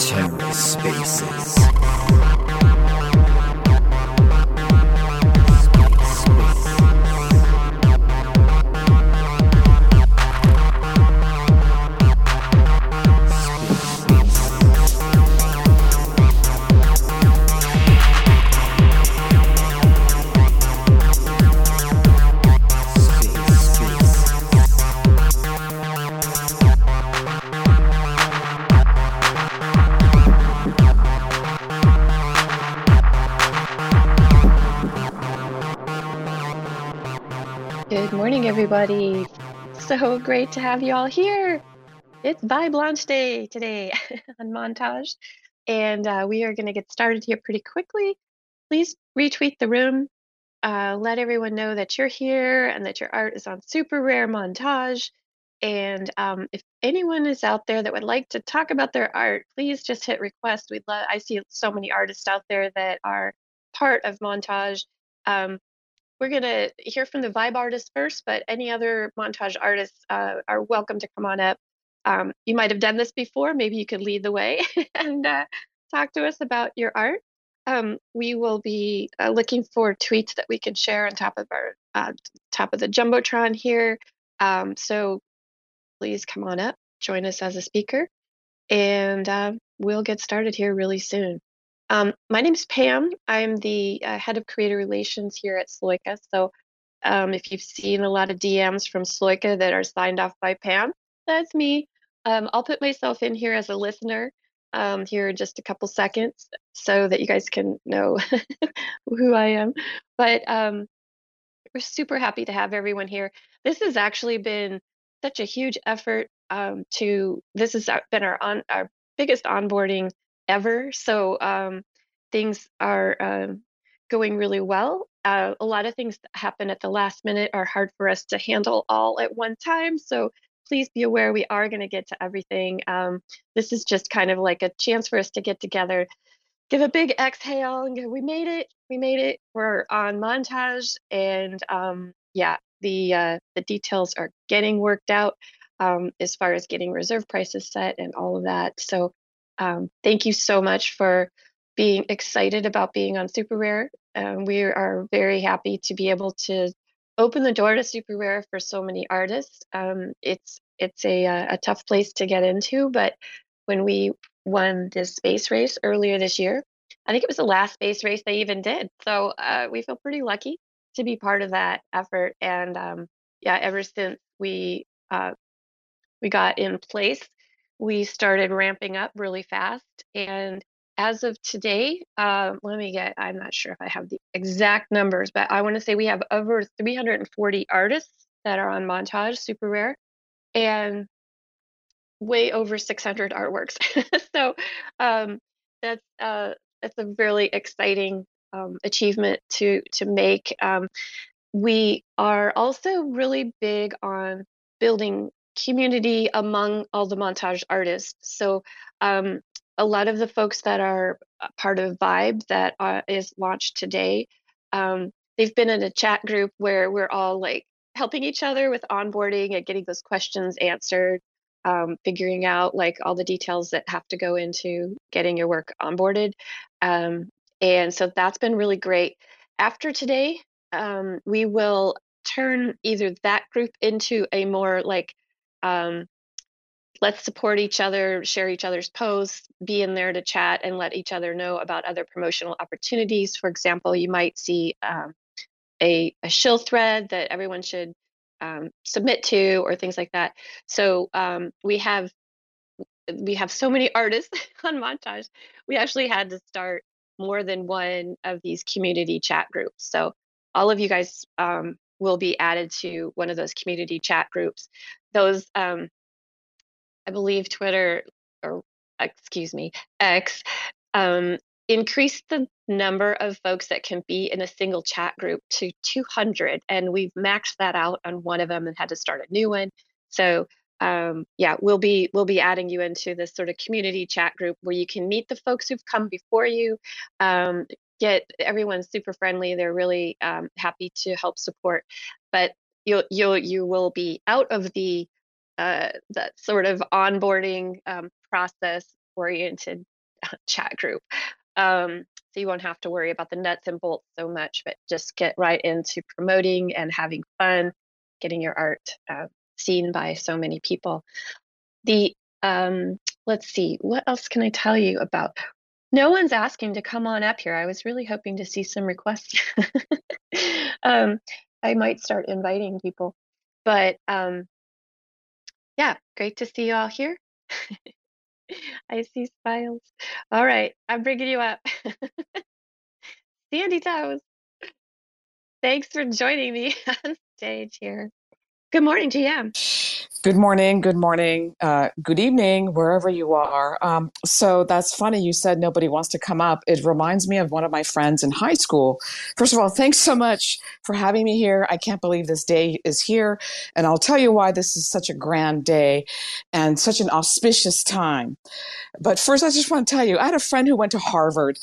TerraSpaces. Everybody. So great to have you all here. It's Vibe Launch Day today on Montage, and uh, we are going to get started here pretty quickly. Please retweet the room. Uh, let everyone know that you're here and that your art is on Super Rare Montage. And um, if anyone is out there that would like to talk about their art, please just hit request. We'd love. I see so many artists out there that are part of Montage. Um, we're going to hear from the vibe artist first, but any other montage artists uh, are welcome to come on up. Um, you might have done this before. Maybe you could lead the way and uh, talk to us about your art. Um, we will be uh, looking for tweets that we can share on top of our uh, top of the jumbotron here. Um, so please come on up, join us as a speaker, and uh, we'll get started here really soon. Um, my name is Pam. I'm the uh, head of creator relations here at Sloika. So um, if you've seen a lot of DMs from Sloika that are signed off by Pam, that's me. Um, I'll put myself in here as a listener um, here in just a couple seconds so that you guys can know who I am. But um, we're super happy to have everyone here. This has actually been such a huge effort um, to, this has been our, on, our biggest onboarding ever. So um, things are um, going really well. Uh, a lot of things that happen at the last minute are hard for us to handle all at one time. So please be aware we are going to get to everything. Um, this is just kind of like a chance for us to get together, give a big exhale, and go, we made it. We made it. We're on montage, and um, yeah, the uh, the details are getting worked out um, as far as getting reserve prices set and all of that. So um, thank you so much for being excited about being on Super Rare. Um, we are very happy to be able to open the door to Super Rare for so many artists. Um, it's it's a, a tough place to get into, but when we won this space race earlier this year, I think it was the last space race they even did. So uh, we feel pretty lucky to be part of that effort. And um, yeah, ever since we uh, we got in place, we started ramping up really fast. And as of today, uh, let me get, I'm not sure if I have the exact numbers, but I want to say we have over 340 artists that are on Montage, super rare, and way over 600 artworks. so um, that's uh, that's a really exciting um, achievement to to make. Um, we are also really big on building community among all the montage artists. So um, a lot of the folks that are part of Vibe that uh, is launched today, um, they've been in a chat group where we're all like helping each other with onboarding and getting those questions answered, um, figuring out like all the details that have to go into getting your work onboarded. Um, and so that's been really great. After today, um, we will turn either that group into a more like um, let's support each other, share each other's posts, be in there to chat and let each other know about other promotional opportunities. For example, you might see um, a, a shill thread that everyone should um, submit to or things like that. So um, we have we have so many artists on Montage. We actually had to start more than one of these community chat groups. So all of you guys um, will be added to one of those community chat groups those um, I believe Twitter or excuse me X um, increased the number of folks that can be in a single chat group to 200, and we've maxed that out on one of them and had to start a new one. So um, yeah, we'll be we'll be adding you into this sort of community chat group where you can meet the folks who've come before you. Um, get everyone's super friendly. They're really um, happy to help support. But you you you will be out of the uh, that sort of onboarding um, process oriented chat group. Um, so you won't have to worry about the nuts and bolts so much, but just get right into promoting and having fun, getting your art uh, seen by so many people. The um, let's see, what else can I tell you about? No one's asking to come on up here. I was really hoping to see some requests. um, I might start inviting people, but um, yeah, great to see you all here. I see smiles. All right, I'm bringing you up. Sandy Toes. Thanks for joining me on stage here. Good morning, GM. Good morning, good morning, uh, good evening, wherever you are. Um, so that's funny. You said nobody wants to come up. It reminds me of one of my friends in high school. First of all, thanks so much for having me here. I can't believe this day is here. And I'll tell you why this is such a grand day and such an auspicious time. But first, I just want to tell you I had a friend who went to Harvard,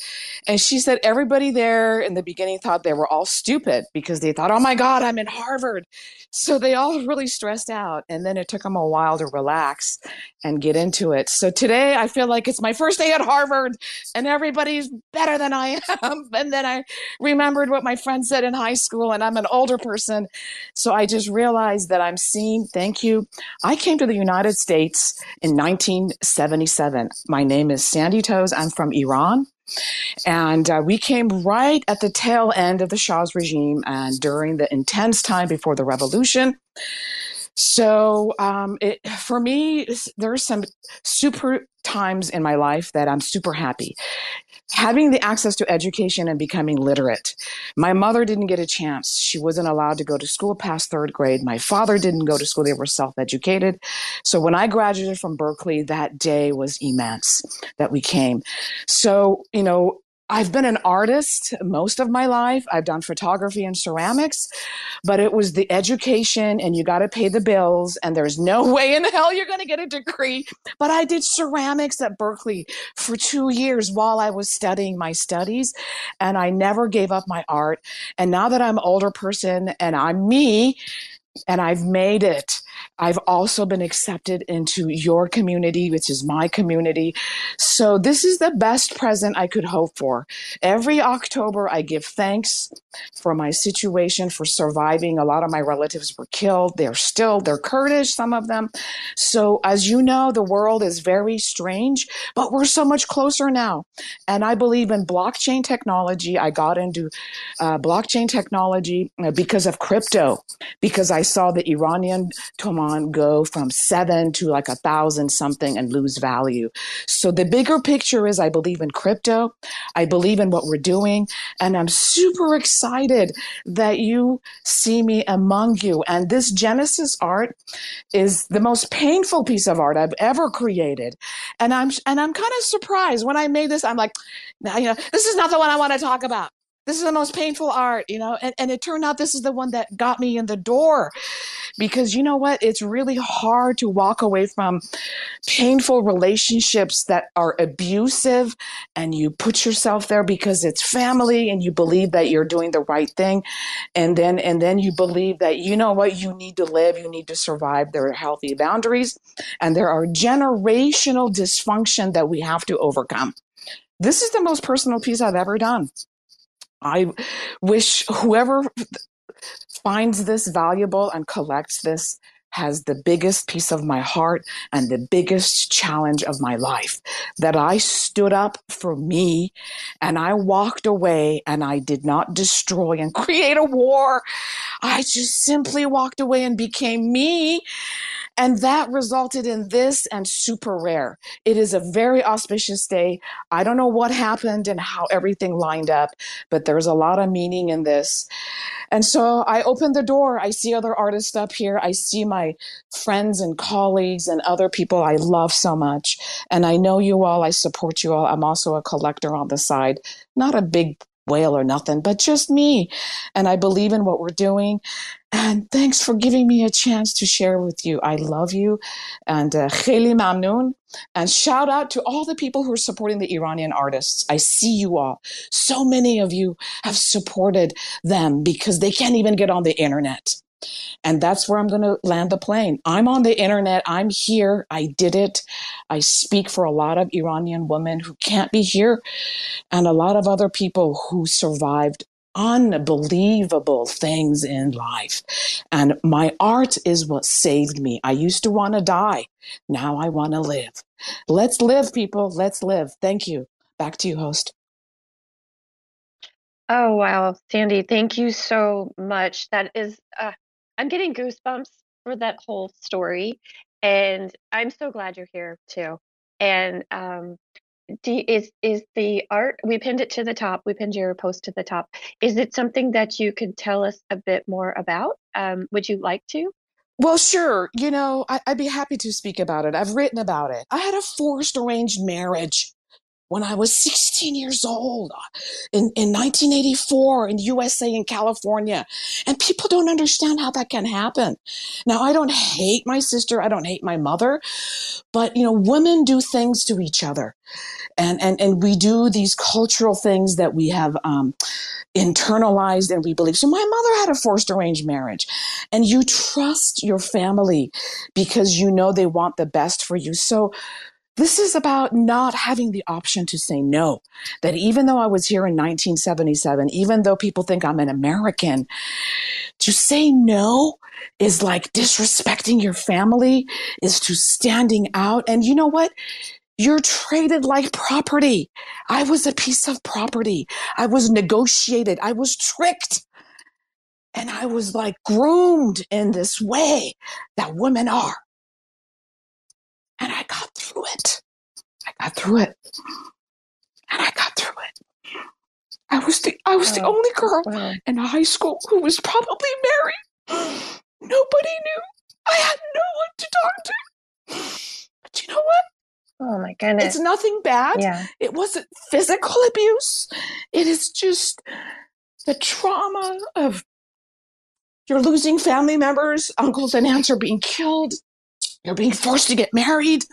and she said everybody there in the beginning thought they were all stupid because they thought, oh my God, I'm in Harvard. So they all really stressed out. And then it took them a while to relax and get into it. So today I feel like it's my first day at Harvard and everybody's better than I am. And then I remembered what my friend said in high school, and I'm an older person. So I just realized that I'm seen. Thank you. I came to the United States in 1977. My name is Sandy Toes. I'm from Iran. And uh, we came right at the tail end of the Shah's regime and during the intense time before the revolution. So, um, it, for me, there are some super times in my life that I'm super happy. Having the access to education and becoming literate. My mother didn't get a chance. She wasn't allowed to go to school past third grade. My father didn't go to school. They were self educated. So when I graduated from Berkeley, that day was immense that we came. So, you know, I've been an artist most of my life. I've done photography and ceramics, but it was the education and you got to pay the bills and there's no way in hell you're going to get a degree. But I did ceramics at Berkeley for 2 years while I was studying my studies and I never gave up my art. And now that I'm older person and I'm me, and I've made it. I've also been accepted into your community, which is my community. So, this is the best present I could hope for. Every October, I give thanks for my situation, for surviving. A lot of my relatives were killed. They're still, they're Kurdish, some of them. So, as you know, the world is very strange, but we're so much closer now. And I believe in blockchain technology. I got into uh, blockchain technology uh, because of crypto, because I saw the Iranian Toman go from seven to like a thousand something and lose value. So the bigger picture is I believe in crypto. I believe in what we're doing. And I'm super excited that you see me among you. And this Genesis art is the most painful piece of art I've ever created. And I'm and I'm kind of surprised when I made this. I'm like, you know, this is not the one I want to talk about this is the most painful art, you know, and, and it turned out this is the one that got me in the door because you know what? It's really hard to walk away from painful relationships that are abusive and you put yourself there because it's family and you believe that you're doing the right thing. And then, and then you believe that, you know what? You need to live, you need to survive. There are healthy boundaries and there are generational dysfunction that we have to overcome. This is the most personal piece I've ever done. I wish whoever finds this valuable and collects this has the biggest piece of my heart and the biggest challenge of my life that I stood up for me and I walked away and I did not destroy and create a war. I just simply walked away and became me. And that resulted in this and super rare. It is a very auspicious day. I don't know what happened and how everything lined up, but there's a lot of meaning in this. And so I opened the door. I see other artists up here. I see my friends and colleagues and other people I love so much. And I know you all. I support you all. I'm also a collector on the side, not a big whale or nothing, but just me. And I believe in what we're doing. And thanks for giving me a chance to share with you. I love you. And uh, kheli mamnoon. And shout out to all the people who are supporting the Iranian artists. I see you all. So many of you have supported them because they can't even get on the internet. And that's where I'm going to land the plane. I'm on the internet. I'm here. I did it. I speak for a lot of Iranian women who can't be here and a lot of other people who survived unbelievable things in life. And my art is what saved me. I used to want to die. Now I want to live. Let's live, people. Let's live. Thank you. Back to you, host. Oh, wow. Sandy, thank you so much. That is, uh, I'm getting goosebumps for that whole story. And I'm so glad you're here too. And um, do, is is the art we pinned it to the top we pinned your post to the top. Is it something that you could tell us a bit more about? Um, would you like to? Well sure you know I, i'd be happy to speak about it. I've written about it. I had a forced arranged marriage when I was 16 years old in, in 1984 in USA in California. And people don't understand how that can happen. Now, I don't hate my sister. I don't hate my mother, but you know, women do things to each other. And, and, and we do these cultural things that we have, um, internalized and we believe. So my mother had a forced arranged marriage and you trust your family because you know they want the best for you. So this is about not having the option to say no. That even though I was here in 1977, even though people think I'm an American, to say no is like disrespecting your family, is to standing out. And you know what? You're traded like property. I was a piece of property. I was negotiated. I was tricked. And I was like groomed in this way that women are. And I got through it. I got through it. And I got through it. I was the I was the only girl wow. in high school who was probably married. Nobody knew. I had no one to talk to. But you know what? Oh my goodness. It's nothing bad. Yeah. It wasn't physical abuse. It is just the trauma of you're losing family members, uncles and aunts are being killed. You're being forced to get married.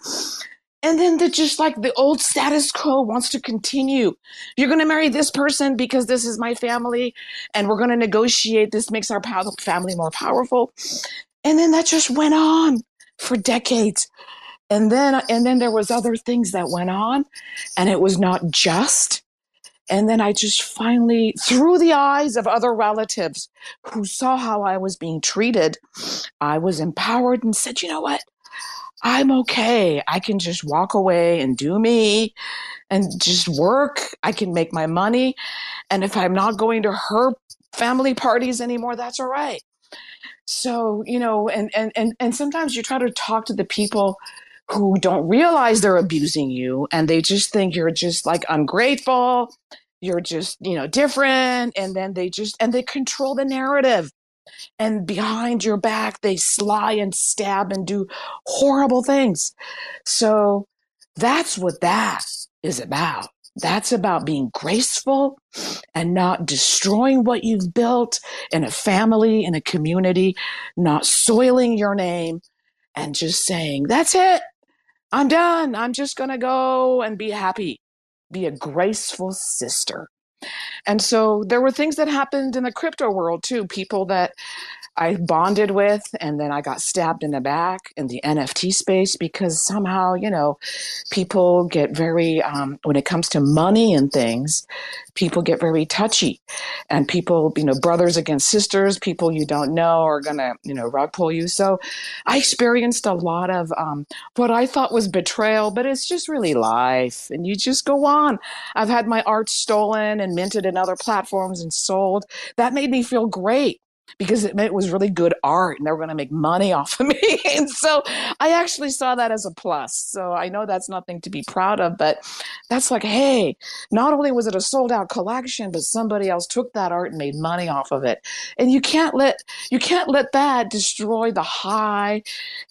And then the just like the old status quo wants to continue. You're going to marry this person because this is my family and we're going to negotiate. This makes our family more powerful. And then that just went on for decades. And then and then there was other things that went on and it was not just. And then I just finally, through the eyes of other relatives who saw how I was being treated, I was empowered and said, you know what? I'm okay. I can just walk away and do me and just work. I can make my money. And if I'm not going to her family parties anymore, that's all right. So, you know, and, and, and, and sometimes you try to talk to the people who don't realize they're abusing you and they just think you're just like ungrateful you're just you know different and then they just and they control the narrative and behind your back they sly and stab and do horrible things so that's what that is about that's about being graceful and not destroying what you've built in a family in a community not soiling your name and just saying that's it I'm done. I'm just going to go and be happy, be a graceful sister. And so there were things that happened in the crypto world too. People that I bonded with, and then I got stabbed in the back in the NFT space because somehow, you know, people get very, um, when it comes to money and things, people get very touchy. And people, you know, brothers against sisters, people you don't know are going to, you know, rug pull you. So I experienced a lot of um, what I thought was betrayal, but it's just really life. And you just go on. I've had my art stolen and minted in other platforms and sold. That made me feel great because it, it was really good art and they were going to make money off of me. and so I actually saw that as a plus. So I know that's nothing to be proud of, but that's like, hey, not only was it a sold out collection, but somebody else took that art and made money off of it. And you can't let you can't let that destroy the high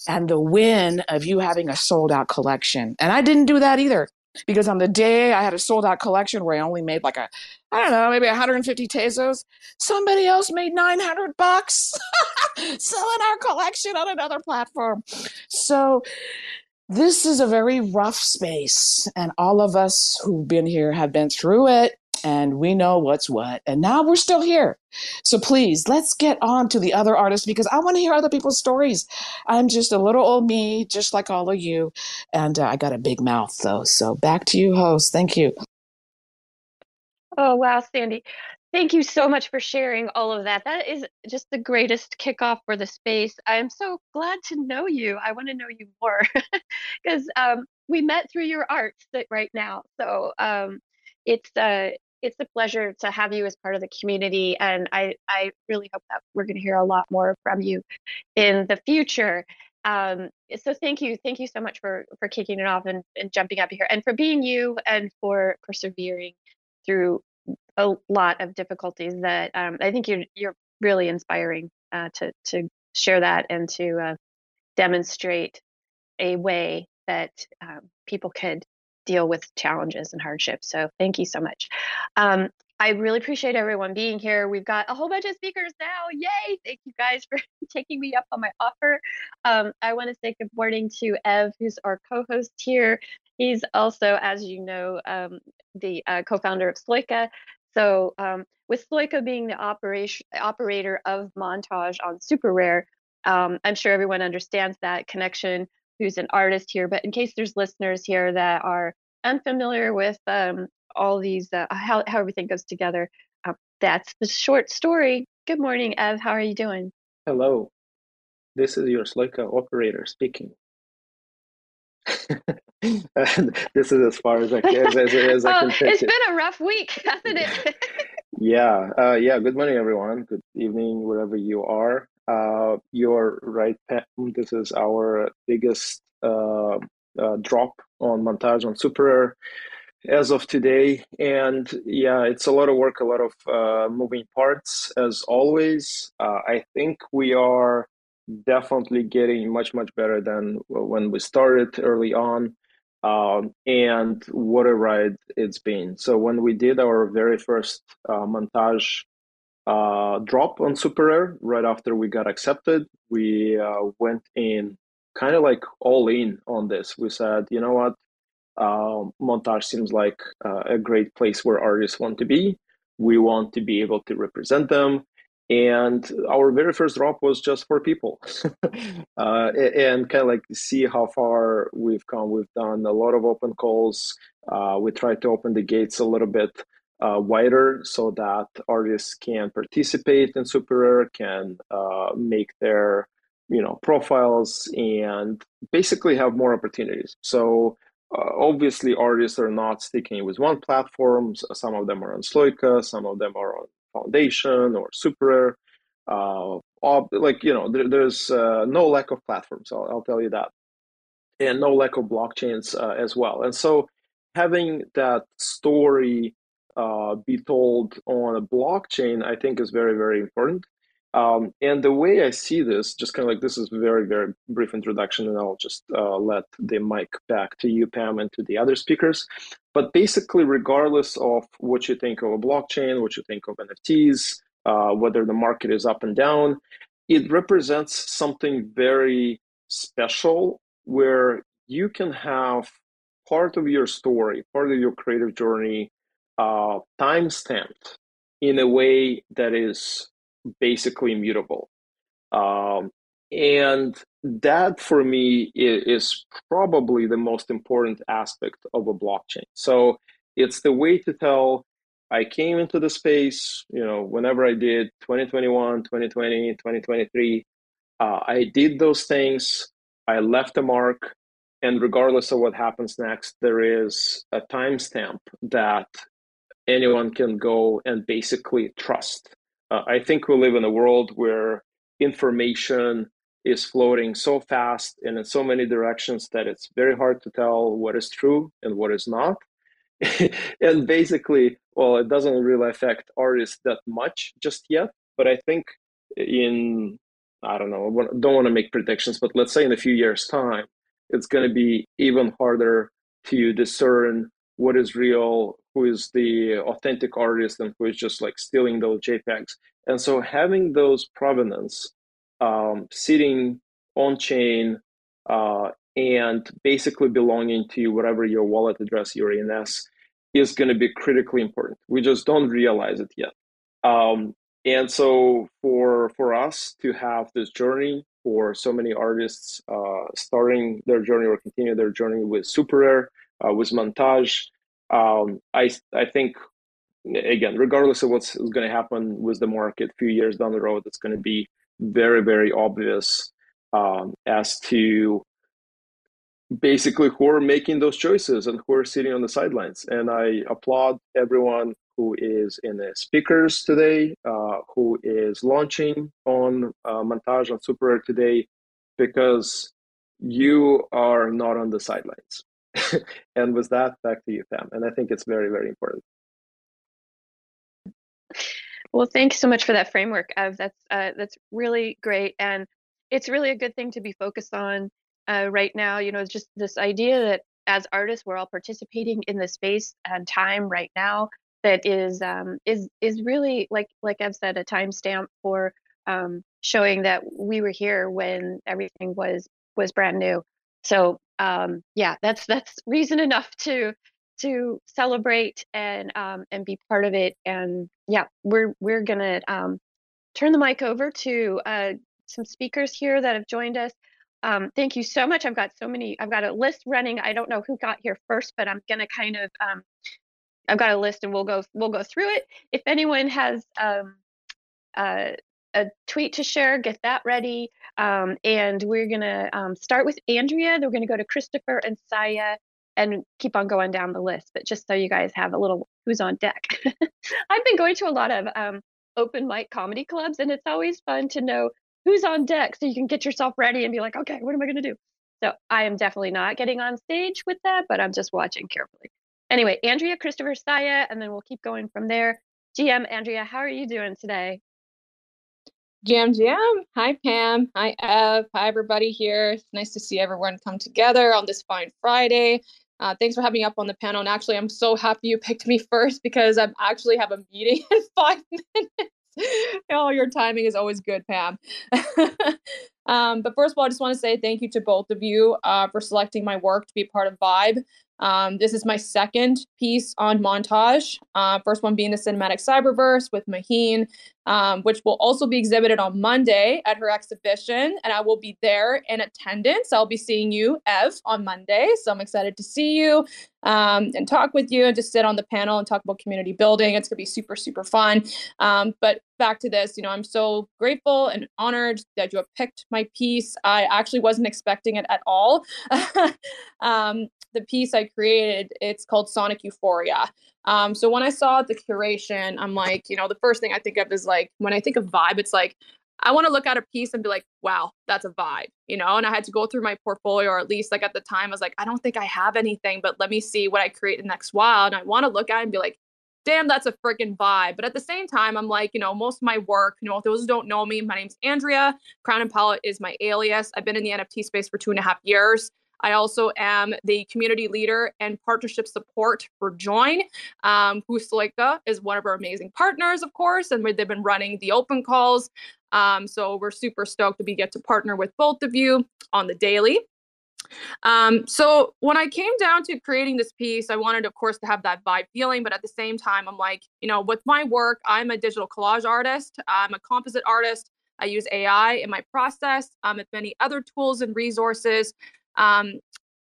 and the win of you having a sold out collection. And I didn't do that either because on the day I had a sold out collection where I only made like a, I don't know, maybe 150 Tezos, somebody else made 900 bucks selling our collection on another platform. So this is a very rough space, and all of us who've been here have been through it. And we know what's what. And now we're still here. So please, let's get on to the other artists because I want to hear other people's stories. I'm just a little old me, just like all of you. And uh, I got a big mouth, though. So back to you, host. Thank you. Oh, wow, Sandy. Thank you so much for sharing all of that. That is just the greatest kickoff for the space. I'm so glad to know you. I want to know you more because um, we met through your art right now. So um, it's uh, it's a pleasure to have you as part of the community, and I I really hope that we're going to hear a lot more from you in the future. Um, so thank you, thank you so much for for kicking it off and, and jumping up here, and for being you, and for persevering through a lot of difficulties that um, I think you're you're really inspiring uh, to to share that and to uh, demonstrate a way that um, people could deal with challenges and hardships. So thank you so much. Um, I really appreciate everyone being here. We've got a whole bunch of speakers now. Yay! Thank you guys for taking me up on my offer. Um, I want to say good morning to Ev, who's our co-host here. He's also, as you know, um, the uh, co-founder of Sloika. So um, with Sloika being the operation operator of Montage on Super Rare, um, I'm sure everyone understands that connection. Who's an artist here? But in case there's listeners here that are unfamiliar with um, all these, uh, how how everything goes together, uh, that's the short story. Good morning, Ev. How are you doing? Hello, this is your Sloika operator speaking. this is as far as I can, as, as, as I can oh, It's it. been a rough week, hasn't it? yeah, uh, yeah. Good morning, everyone. Good evening, wherever you are. Uh, you're right. This is our biggest uh, uh drop on montage on Super as of today, and yeah, it's a lot of work, a lot of uh, moving parts, as always. Uh, I think we are definitely getting much much better than when we started early on um, and what a ride it's been. So when we did our very first uh, montage uh, drop on Super Rare, right after we got accepted, we uh, went in kind of like all in on this. We said, you know what, um, montage seems like uh, a great place where artists want to be. We want to be able to represent them. And our very first drop was just for people. Uh, and kind of like see how far we've come. We've done a lot of open calls. Uh, we tried to open the gates a little bit uh, wider so that artists can participate in super rare can uh, make their you know profiles and basically have more opportunities so uh, obviously artists are not sticking with one platform some of them are on sloika some of them are on Foundation or Super uh, like you know, there, there's uh, no lack of platforms. I'll, I'll, tell you that, and no lack of blockchains uh, as well. And so, having that story uh, be told on a blockchain, I think, is very very important. Um, and the way I see this, just kind of like this is very, very brief introduction, and I'll just uh, let the mic back to you, Pam, and to the other speakers. But basically, regardless of what you think of a blockchain, what you think of NFTs, uh, whether the market is up and down, it represents something very special where you can have part of your story, part of your creative journey, uh, time stamped in a way that is basically immutable. Um, and that for me is, probably the most important aspect of a blockchain. So it's the way to tell I came into the space, you know, whenever I did 2021, 2020, 2023, uh, I did those things. I left a mark. And regardless of what happens next, there is a timestamp that anyone can go and basically trust. Uh, I think we live in a world where information is floating so fast and in so many directions that it's very hard to tell what is true and what is not. and basically, well, it doesn't really affect artists that much just yet. But I think in, I don't know, don't want to make predictions, but let's say in a few years' time, it's going to be even harder to discern what is real, who is the authentic artist, and who is just like stealing those JPEGs. And so having those provenance um, sitting on chain uh, and basically belonging to whatever your wallet address, your ENS, is going to be critically important. We just don't realize it yet. Um, and so for for us to have this journey for so many artists uh, starting their journey or continue their journey with Super Rare, uh, with Montage, um, I I think again, regardless of what's going to happen with the market a few years down the road, it's going to be very very obvious um, as to basically who are making those choices and who are sitting on the sidelines. And I applaud everyone who is in the speakers today, uh, who is launching on uh, Montage on Super today, because you are not on the sidelines. and with that, back to you, Pam. And I think it's very, very important. Well, thanks so much for that framework. That's uh, that's really great, and it's really a good thing to be focused on uh, right now. You know, just this idea that as artists, we're all participating in the space and time right now that is um, is is really like like I've said a timestamp for um, showing that we were here when everything was was brand new. So um, yeah, that's that's reason enough to to celebrate and um, and be part of it. And yeah, we're we're gonna um, turn the mic over to uh, some speakers here that have joined us. Um, thank you so much. I've got so many. I've got a list running. I don't know who got here first, but I'm gonna kind of. Um, I've got a list, and we'll go. We'll go through it. If anyone has um, uh, a tweet to share, get that ready. Um, and we're gonna um, start with Andrea. Then we're gonna go to Kristopher and Saya, and keep on going down the list. But just so you guys have a little who's on deck. I've been going to a lot of um, open mic comedy clubs, and it's always fun to know who's on deck so you can get yourself ready and be like, okay, what am I going to do? So I am definitely not getting on stage with that, but I'm just watching carefully. Anyway, Andrea, Kristopher, Saya, and then we'll keep going from there. GM, Andrea, how are you doing today? Jam Jam. Hi, Pam. Hi, Ev. Hi, everybody here. It's nice to see everyone come together on this fine Friday. Uh, thanks for having me up on the panel. And actually, I'm so happy you picked me first because I actually have a meeting in five minutes. oh, your timing is always good, Pam. um, but first of all, I just want to say thank you to both of you uh, for selecting my work to be part of Vibe. Um, this is my second piece on montage. Uh, first one being the cinematic cyberverse with Maheen, um, which will also be exhibited on Monday at her exhibition, and I will be there in attendance. I'll be seeing you, Ev, on Monday, so I'm excited to see you um, and talk with you and just sit on the panel and talk about community building. It's gonna be super super fun. Um, but back to this, you know, I'm so grateful and honored that you have picked my piece. I actually wasn't expecting it at all. um, the piece I created, it's called Sonic Euphoria. Um, so when I saw the curation, I'm like, you know, the first thing I think of is like when I think of vibe, it's like I want to look at a piece and be like, wow, that's a vibe, you know? And I had to go through my portfolio, or at least like at the time, I was like, I don't think I have anything, but let me see what I create the next while. And I want to look at it and be like, damn, that's a freaking vibe. But at the same time, I'm like, you know, most of my work, you know, those who don't know me, my name's Andrea. Crown and Palette is my alias. I've been in the NFT space for two and a half years. I also am the community leader and partnership support for Join. Um, is one of our amazing partners, of course, and they've been running the open calls. Um, so we're super stoked to be get to partner with both of you on the daily. Um, so when I came down to creating this piece, I wanted, of course, to have that vibe feeling, but at the same time, I'm like, you know, with my work, I'm a digital collage artist, I'm a composite artist. I use AI in my process, um, and many other tools and resources. Um,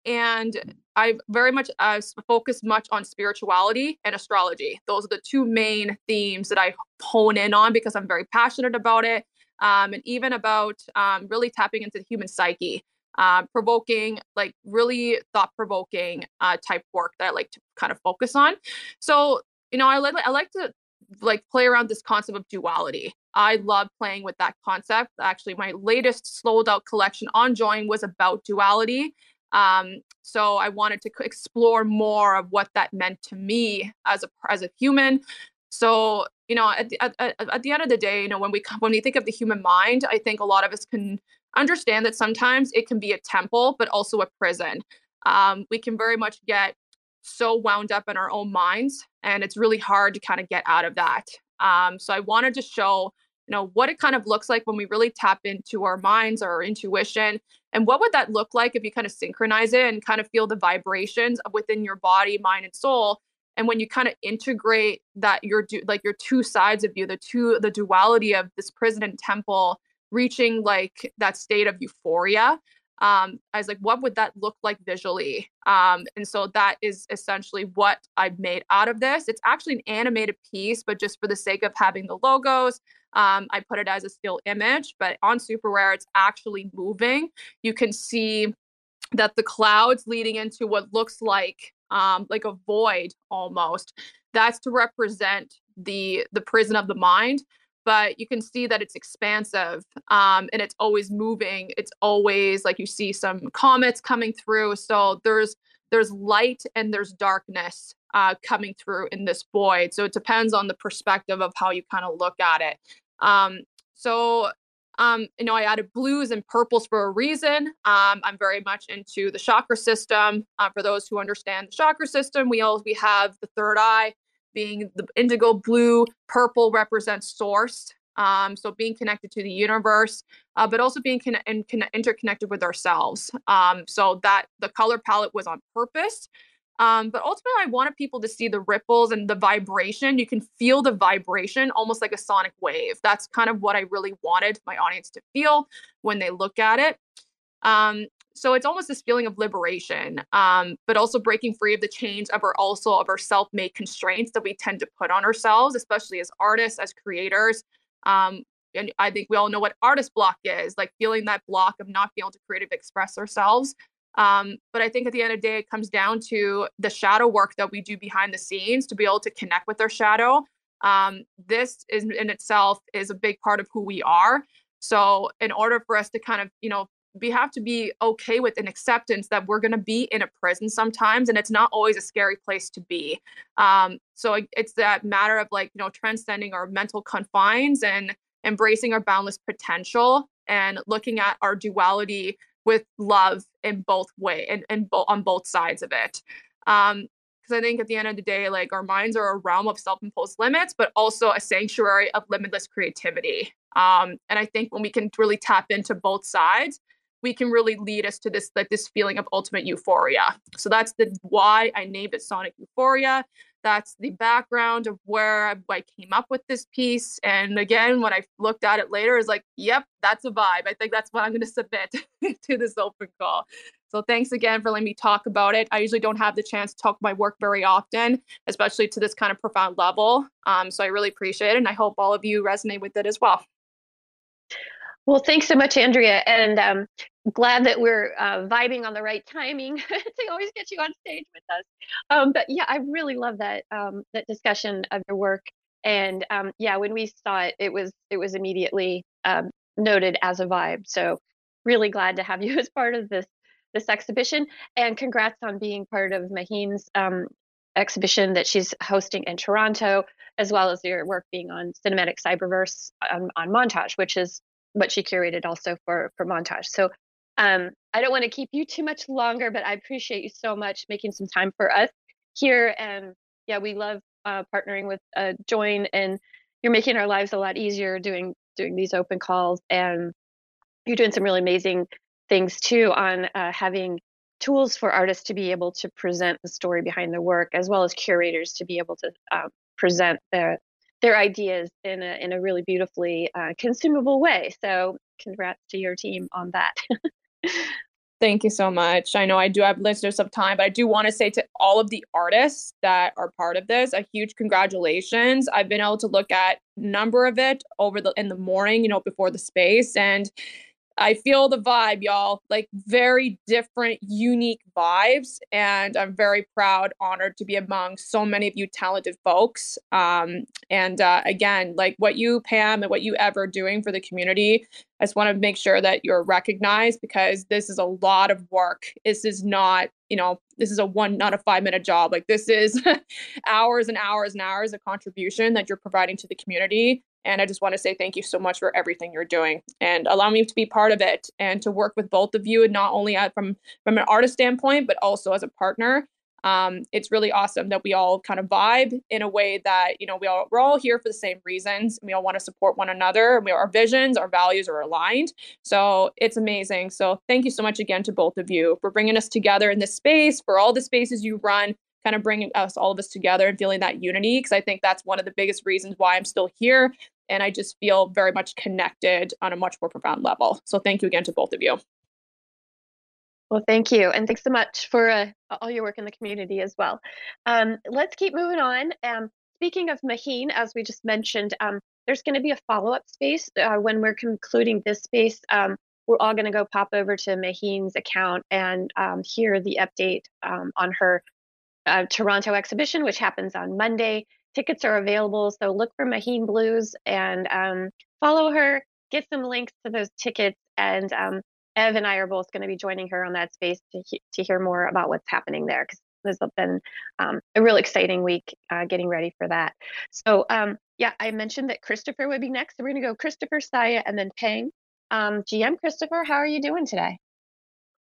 and I very much uh, focus much on spirituality and astrology. Those are the two main themes that I hone in on because I'm very passionate about it, um, and even about um, really tapping into the human psyche, uh, provoking, like really thought-provoking uh, type work that I like to kind of focus on. So you know, I like I like to like play around this concept of duality. I love playing with that concept. Actually, my latest sold out collection on Join was about duality. Um, so I wanted to explore more of what that meant to me as a as a human. So you know, at the, at, at the end of the day, you know, when we when we think of the human mind, I think a lot of us can understand that sometimes it can be a temple, but also a prison. Um, we can very much get so wound up in our own minds, and it's really hard to kind of get out of that. Um, so I wanted to show you know what it kind of looks like when we really tap into our minds or our intuition and what would that look like if you kind of synchronize it and kind of feel the vibrations within your body mind and soul and when you kind of integrate that your like your two sides of you the two the duality of this prison and temple reaching like that state of euphoria um, I was like, what would that look like visually? Um, and so that is essentially what I've made out of this. It's actually an animated piece, but just for the sake of having the logos, um, I put it as a still image. But on Super Rare, it's actually moving. You can see that the clouds leading into what looks like um, like a void almost. That's to represent the the prison of the mind but you can see that it's expansive um, and it's always moving. It's always like you see some comets coming through so there's there's light and there's darkness uh, coming through in this void so it depends on the perspective of how you kind of look at it. Um, so um, you know i added blues and purples for a reason. Um, i'm very much into the chakra system. Uh, for those who understand the chakra system we all we have the third eye being the indigo blue, purple represents source. Um, so being connected to the universe, uh, but also being con- in, con- interconnected with ourselves. Um, so that the color palette was on purpose. Um, but ultimately, I wanted people to see the ripples and the vibration. You can feel the vibration almost like a sonic wave. That's kind of what I really wanted my audience to feel when they look at it. Um, so it's almost this feeling of liberation um, but also breaking free of the chains of our also of our self-made constraints that we tend to put on ourselves especially as artists as creators um, and i think we all know what artist block is like feeling that block of not being able to creatively express ourselves um, but i think at the end of the day it comes down to the shadow work that we do behind the scenes to be able to connect with our shadow um, this is in itself is a big part of who we are. So in order for us to kind of you know we have to be okay with an acceptance that we're going to be in a prison sometimes and it's not always a scary place to be um, so it's that matter of like you know transcending our mental confines and embracing our boundless potential and looking at our duality with love in both way and, and bo- on both sides of it um, because I think at the end of the day, like our minds are a realm of self-imposed limits, but also a sanctuary of limitless creativity. Um, and I think when we can really tap into both sides, we can really lead us to this like this feeling of ultimate euphoria. So that's the why I named it Sonic Euphoria. That's the background of where I, came up with this piece. And again, when I looked at it later, is like, yep, that's a vibe. I think that's what I'm going to submit to this open call. So thanks again for letting me talk about it. I usually don't have the chance to talk my work very often, especially to this kind of profound level. Um, so I really appreciate it, and I hope all of you resonate with it as well. Well, thanks so much, Andrea. And um, glad that we're uh, vibing on the right timing to always get you on stage with us. Um, but yeah, I really love that um, that discussion of your work. And um, yeah, when we saw it, it was it was immediately um, noted as a vibe. So really glad to have you as part of this this exhibition. And congrats on being part of Maheen's um, exhibition that she's hosting in Toronto, as well as your work being on cinematic cyberverse on, on montage, which is what she curated also for for montage. So um, I don't want to keep you too much longer, but I appreciate you so much making some time for us here. And yeah, we love uh, partnering with uh, Join, and you're making our lives a lot easier doing doing these open calls, and you're doing some really amazing things too on uh, having tools for artists to be able to present the story behind their work, as well as curators to be able to um, present their their ideas in a in a really beautifully uh, consumable way. So, congrats to your team on that. Thank you so much. I know I do have listeners of time, but I do want to say to all of the artists that are part of this, a huge congratulations. I've been able to look at number of it over the in the morning, you know, before the space and I feel the vibe, y'all. Like very different, unique vibes. And I'm very proud, honored to be among so many of you talented folks. Um, and uh, again, like what you, Pam, and what you ever doing for the community, I just want to make sure that you're recognized because this is a lot of work. This is not, you know, this is a one, not a five minute job. Like this is hours and hours and hours of contribution that you're providing to the community. And I just want to say thank you so much for everything you're doing and allow me to be part of it and to work with both of you, and not only from from an artist standpoint, but also as a partner. Um, it's really awesome that we all kind of vibe in a way that you know we all we're all here for the same reasons. And we all want to support one another. And we, our visions, our values are aligned. So it's amazing. So thank you so much again to both of you for bringing us together in this space, for all the spaces you run, kind of bringing us all of us together and feeling that unity because I think that's one of the biggest reasons why I'm still here and I just feel very much connected on a much more profound level. So thank you again to both of you. Well, thank you. And thanks so much for uh, all your work in the community as well. Um, let's keep moving on. Um, speaking of Maheen, as we just mentioned, um, there's going to be a follow up space uh, when we're concluding this space. Um, we're all going to go pop over to Maheen's account and um, hear the update um, on her uh, Toronto exhibition, which happens on Monday. Tickets are available, so look for Maheen Blues and follow her. Get some links to those tickets and Ev and I are both going to be joining her on that space to, he- to hear more about what's happening there because this has been um, a real exciting week uh, getting ready for that. So, um, yeah, I mentioned that Kristopher would be next. So we're going to go Kristopher, Siya, and then Peng. Um, GM Kristopher, how are you doing today?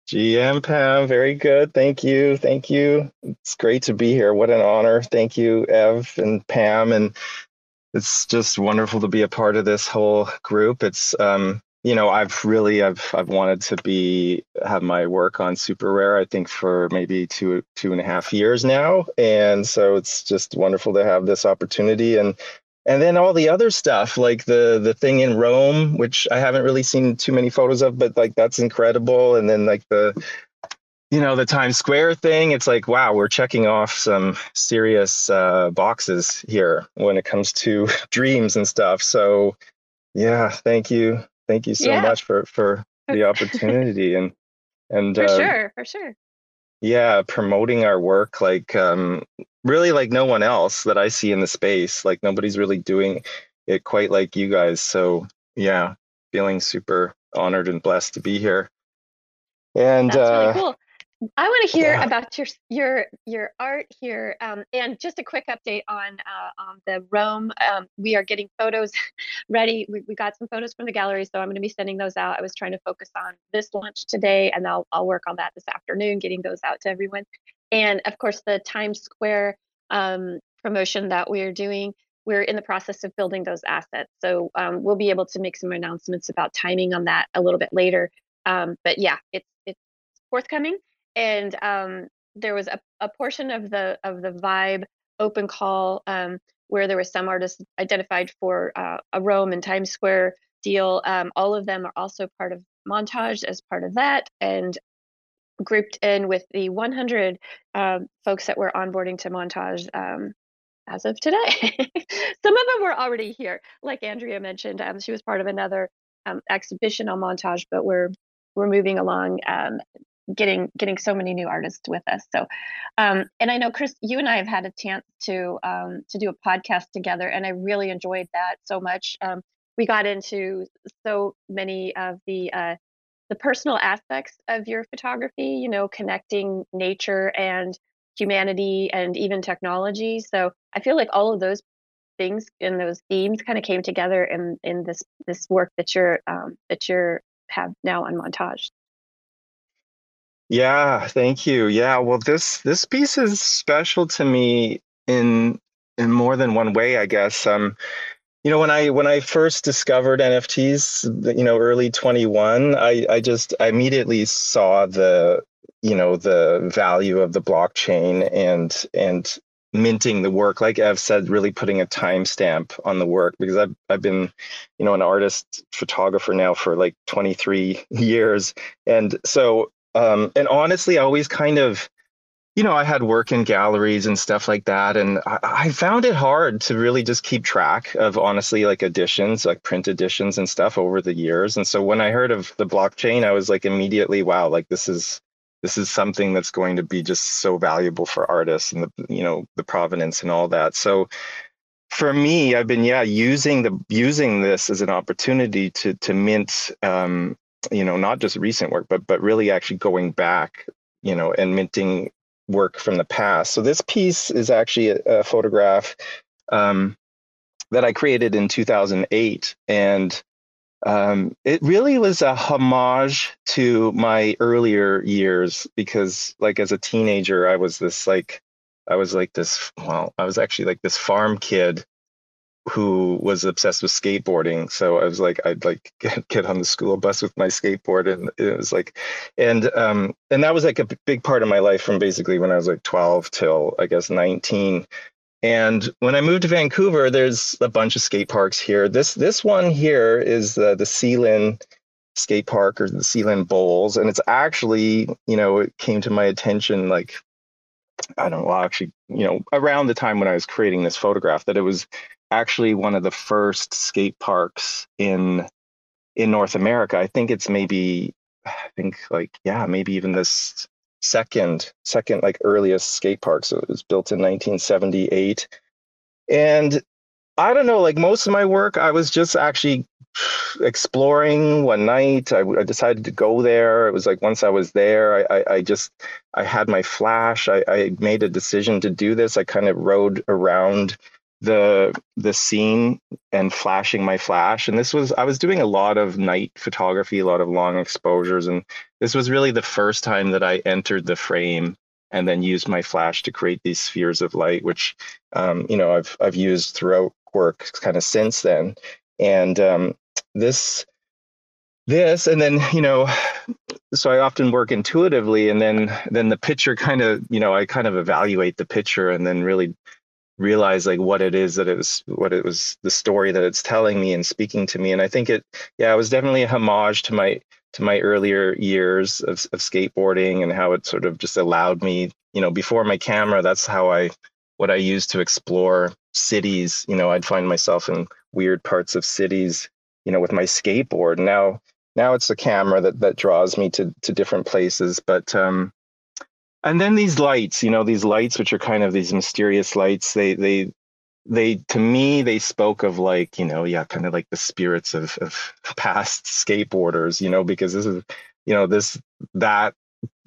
GM Pam, very good. Thank you. Thank you. It's great to be here. What an honor. Thank you, Ev and Pam. And it's just wonderful to be a part of this whole group. It's um, you know i've really i've i've wanted to be have my work on SuperRare i think for maybe two two and a half years now and so it's just wonderful to have this opportunity and and then all the other stuff like the the thing in rome which i haven't really seen too many photos of but like that's incredible. And then like the you know the times square thing it's like wow we're checking off some serious uh, boxes here when it comes to dreams and stuff. So yeah thank you. Thank you so yeah. much for for the opportunity and and for uh, sure for sure. yeah promoting our work like um really like no one else that i see in the space like nobody's really doing it quite like you guys so yeah feeling super honored and blessed to be here and That's uh really cool. I want to hear yeah. about your your your art here, um, and just a quick update on uh, on the Rome. Um, we are getting photos ready. We, we got some photos from the gallery, so I'm going to be sending those out. I was trying to focus on this launch today, and I'll I'll work on that this afternoon, getting those out to everyone. And of course, the Times Square um, promotion that we're doing. We're in the process of building those assets, so um, we'll be able to make some announcements about timing on that a little bit later. Um, but yeah, it's it's forthcoming and um, there was a, a portion of the of the vibe open call um, where there were some artists identified for uh, a Rome and Times Square deal. Um, all of them are also part of montage as part of that, and grouped in with the 100 um, folks that were onboarding to montage um, as of today. some of them were already here, like Andrea mentioned. Um, she was part of another um, exhibition on montage, but we're we're moving along um, getting getting so many new artists with us. So, um, and I know Chris, you and I have had a chance to to do a podcast together, and I really enjoyed that so much. We got into so many of the uh, the personal aspects of your photography. You know, connecting nature and humanity and even technology. So I feel like all of those things and those themes kind of came together in in this this work that you're um, that you're have now on montage. Yeah, thank you. Yeah, well this this piece is special to me in in more than one way, I guess. Um you know when I when I first discovered NFTs, you know, early 21, I I just I immediately saw the you know the value of the blockchain and and minting the work. Like ev said really putting a timestamp on the work because i've, I've been you know an artist photographer now for like 23 years. And so um, and honestly, I always kind of, you know, I had work in galleries and stuff like that. And I, I, found it hard to really just keep track of honestly like editions, like print editions and stuff over the years. And so when I heard of the blockchain, I was like immediately, wow, like this is this is something that's going to be just so valuable for artists and the you know the provenance and all that. So for me, I've been yeah using the using this as an opportunity to to mint um, you know not just recent work but but really actually going back you know and minting work from the past. So this piece is actually a, a photograph um, that i created in 2008 and um, it really was a homage to my earlier years because like as a teenager i was this like i was like this well i was actually like this farm kid who was obsessed with skateboarding. So I was like, I'd like get, on the school bus with my skateboard, and it was like, and um, and that was like a big part of my life from basically when I was like 12 till I guess 19. And when I moved to Vancouver, there's a bunch of skate parks here. This this one here is uh, the Seylynn skate park or the Seylynn Bowls, and it's actually you know it came to my attention like I don't know, actually, you know, around the time when I was creating this photograph, that it was actually one of the first skate parks in in North America. I think it's maybe, I think like yeah, maybe even this second second like earliest skate park. So it was built in 1978, and I don't know, like most of my work, I was just actually exploring one night. I, I, decided to go there. It was like once I was there, I, I, I just I had my flash. I, I, made a decision to do this. I kind of rode around the the scene and flashing my flash. And this was I was doing a lot of night photography, a lot of long exposures, and this was really the first time that I entered the frame and then used my flash to create these spheres of light, which um, you know I've I've used throughout work kind of since then. And um, this this and then you know so i often work intuitively and then then the picture kind of you know i kind of evaluate the picture and then really realize like what it is that it was what it was the story that it's telling me and speaking to me. And i think it yeah it was definitely a homage to my to my earlier years of, of skateboarding and how it sort of just allowed me you know before my camera that's how i what i used to explore cities. You know i'd find myself in weird parts of cities you know with my skateboard. Now now it's the camera that that draws me to to different places. But um and then these lights you know these lights which are kind of these mysterious lights they they they to me they spoke of like you know yeah kind of like the spirits of of past skateboarders you know because this is you know this that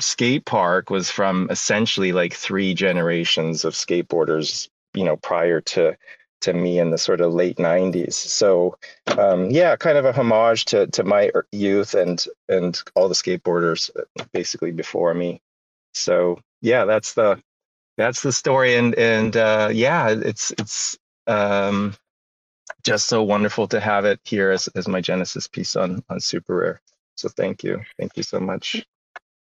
skate park was from essentially like three generations of skateboarders you know prior to to me in the sort of late 90s so um, yeah kind of a homage to to my youth and and all the skateboarders uh, basically before me so yeah that's the that's the story and and uh, yeah it's it's um, just so wonderful to have it here as, as my genesis piece on on SuperRare. So thank you. Thank you so much.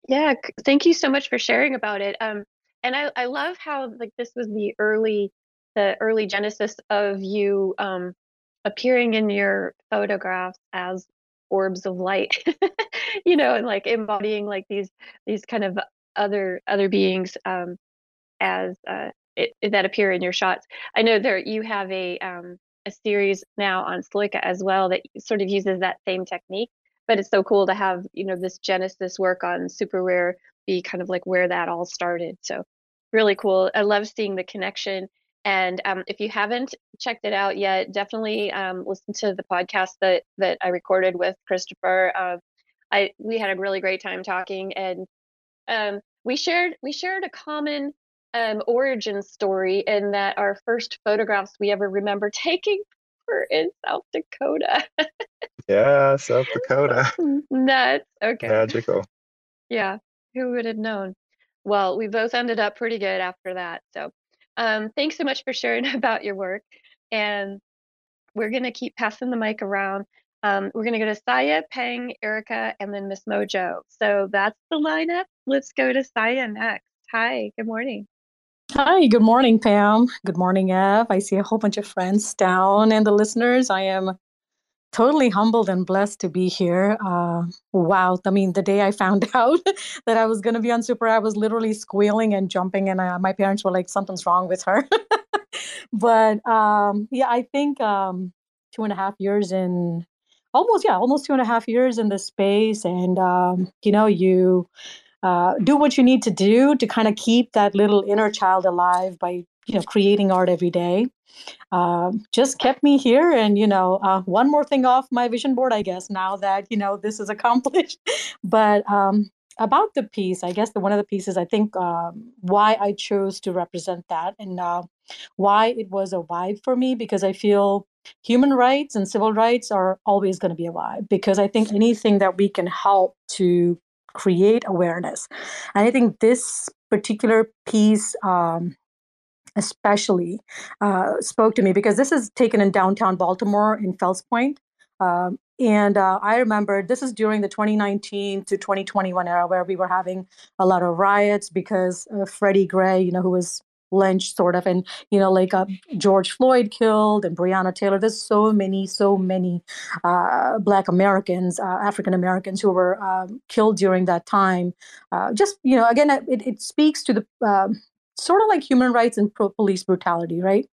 Yeah thank you so much for sharing about it. Um and i i love how like this was the early the early genesis of you um, appearing in your photographs as orbs of light you know and like embodying like these these kind of other other beings um, as uh, it, that appear in your shots i know there you have a um, a series now on Sloika as well that sort of uses that same technique but it's so cool to have you know this genesis work on SuperRare be kind of like where that all started so really cool i love seeing the connection and um, if you haven't checked it out yet, definitely um, listen to the podcast that that I recorded with Kristopher. Uh, I we had a really great time talking, and um, we shared we shared a common um, origin story in that our first photographs we ever remember taking were in South Dakota. yeah, South Dakota. Nuts. Okay. Magical. Yeah. Who would have known? Well, we both ended up pretty good after that. So um, thanks so much for sharing about your work. And we're going to keep passing the mic around. Um, we're going to go to Siya, Peng, Erika, and then Miss Mojo. So that's the lineup. Let's go to Siya next. Hi, good morning. Hi, good morning, Pam. Good morning, Ev. I see a whole bunch of friends down and the listeners. I am totally humbled and blessed to be here. Uh, wow. I mean, the day I found out that I was going to be on Super, I was literally squealing and jumping, and uh, my parents were like, something's wrong with her. but um, yeah, I think um, two and a half years in, almost, yeah, almost two and a half years in this space. And, um, you know, you uh, do what you need to do to kind of keep that little inner child alive by, you know, creating art every day uh, just kept me here. And, you know, uh, one more thing off my vision board, I guess, now that, you know, this is accomplished. but um, about the piece, I guess the one of the pieces, I think um, why I chose to represent that and uh, why it was a vibe for me, because I feel human rights and civil rights are always going to be a vibe, because I think anything that we can help to create awareness. And I think this particular piece um, especially uh, spoke to me because this is taken in downtown Baltimore in Fells Point. Um, and uh, I remember this is during the 2019 to 2021 era where we were having a lot of riots because of Freddie Gray, you know, who was lynched sort of and you know like uh, george floyd killed and breonna taylor. There's so many so many uh, black americans uh, african americans who were um, killed during that time. Uh, just you know again it, it speaks to the um, sort of like human rights and police brutality right?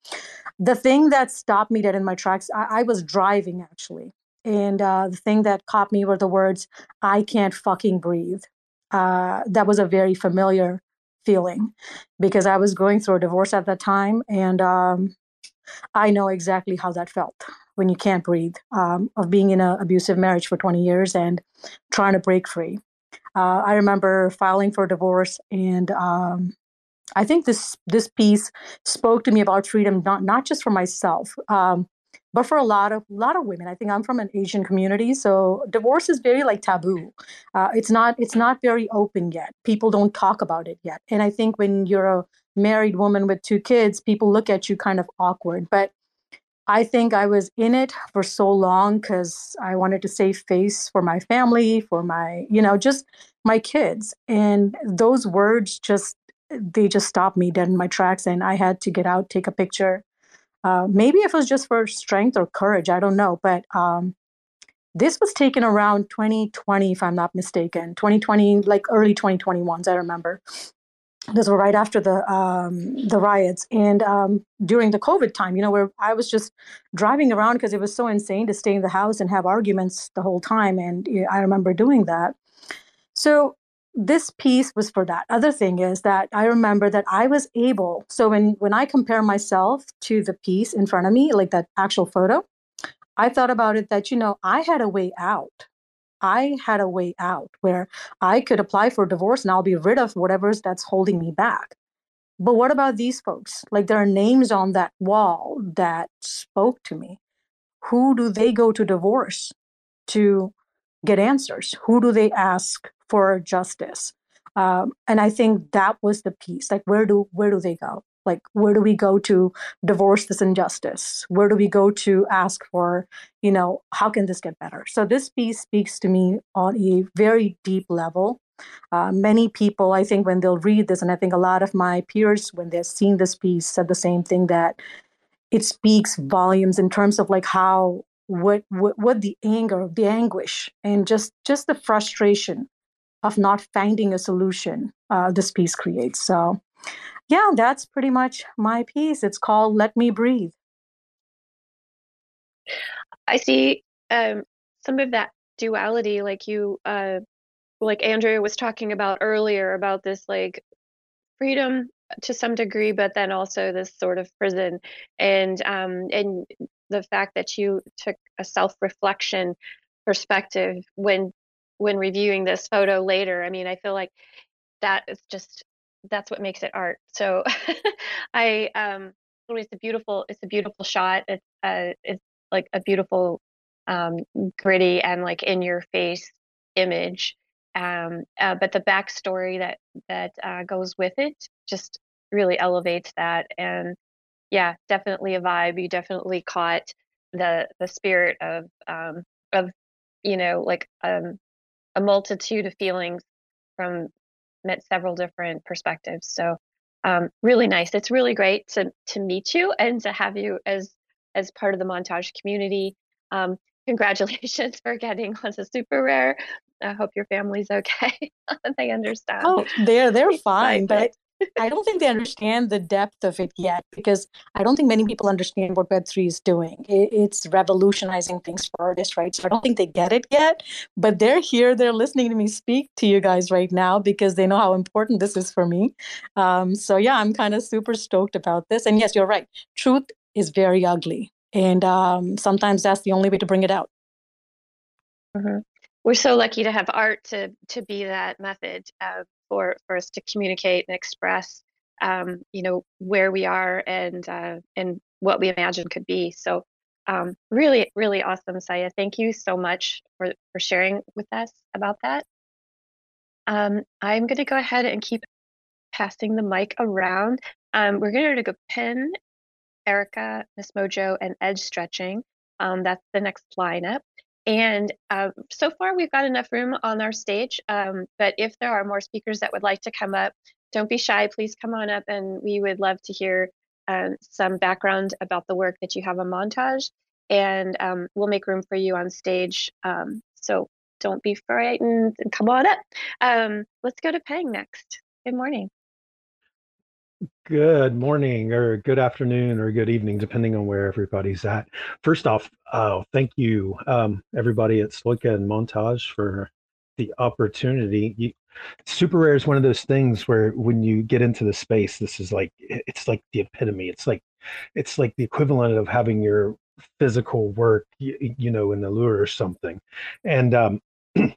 The thing that stopped me dead in my tracks i, I was driving actually. And uh, the thing that caught me were the words i can't fucking breathe uh, that was a very familiar feeling because I was going through a divorce at that time. And um, I know exactly how that felt when you can't breathe, um, of being in an abusive marriage for 20 years and trying to break free. Uh, I remember filing for divorce, and um, I think this this piece spoke to me about freedom, not not just for myself, um, but for a lot of lot of women i think i'm from an asian community so divorce is very like taboo. Uh, it's not it's not very open yet. People don't talk about it yet. And i think when you're a married woman with two kids people look at you kind of awkward. But i think i was in it for so long because i wanted to save face for my family for my you know just my kids. And those words just they just stopped me dead in my tracks and i had to get out take a picture uh, maybe it was just for strength or courage. I don't know. But um, this was taken around 2020, if I'm not mistaken. 2020, like early 2021s, I remember. This was right after the um, the riots and um, during the COVID time, you know, where I was just driving around because it was so insane to stay in the house and have arguments the whole time. And I remember doing that. So this piece was for that. Other thing is that I remember that I was able. So when when I compare myself to the piece in front of me, like that actual photo, I thought about it that you know I had a way out. I had a way out where I could apply for divorce and I'll be rid of whatever's that's holding me back. But what about these folks? Like there are names on that wall that spoke to me. Who do they go to divorce to get answers? Who do they ask for justice. Um, and I think that was the piece. Like, where do where do they go? Like, where do we go to divorce this injustice? Where do we go to ask for, you know, how can this get better? So this piece speaks to me on a very deep level. Uh, many people, I think, when they'll read this, and I think a lot of my peers, when they've seen this piece, said the same thing that it speaks volumes in terms of like how what what, what the anger, the anguish, and just just the frustration of not finding a solution uh, this piece creates. So, yeah, that's pretty much my piece. It's called Let Me Breathe. I see um, some of that duality, like you, uh, like Andrea was talking about earlier, about this like freedom to some degree, but then also this sort of prison, and um, and the fact that you took a self reflection perspective when when reviewing this photo later. I mean, I feel like that is just that's what makes it art. So I um it's a beautiful it's a beautiful shot. It's uh it's like a beautiful um gritty and like in your face image. Um uh, but the backstory that that uh, goes with it just really elevates that and yeah, definitely a vibe. You definitely caught the the spirit of um of you know like um a multitude of feelings from met several different perspectives. So um, really nice. It's really great to to meet you and to have you as as part of the montage community. Um, congratulations for getting on onto SuperRare. I hope your family's okay. they understand. Oh, they're they're fine, but I don't think they understand the depth of it yet because I don't think many people understand what Web3 is doing. it's revolutionizing things for artists, right? So I don't think they get it yet, but they're here, they're listening to me speak to you guys right now because they know how important this is for me. Um, so yeah, I'm kind of super stoked about this. And yes, you're right. Truth is very ugly. And um, sometimes that's the only way to bring it out. Mm-hmm. We're so lucky to have art to to be that method. Uh, for for us to communicate and express um, you know where we are and uh, and what we imagine could be so um, really really awesome siya thank you so much for for sharing with us about that um, i'm going to go ahead and keep passing the mic around Um, we're going to go Peng, Erika, Miss Mojo, and Edge Stretching. Um, that's the next lineup. And uh, so far, we've got enough room on our stage. Um, but if there are more speakers that would like to come up, don't be shy. Please come on up, and we would love to hear uh, some background about the work that you have a montage. And um, we'll make room for you on stage. Um, so don't be frightened and come on up. Um, let's go to Peng next. Good morning. Good morning, or good afternoon, or good evening, depending on where everybody's at. First off, oh, thank you, um, everybody at Sloika and Montage for the opportunity. You, SuperRare is one of those things where when you get into the space, this is like it's like the epitome. It's like it's like the equivalent of having your physical work, you, you know, in the Louvre or something. And um,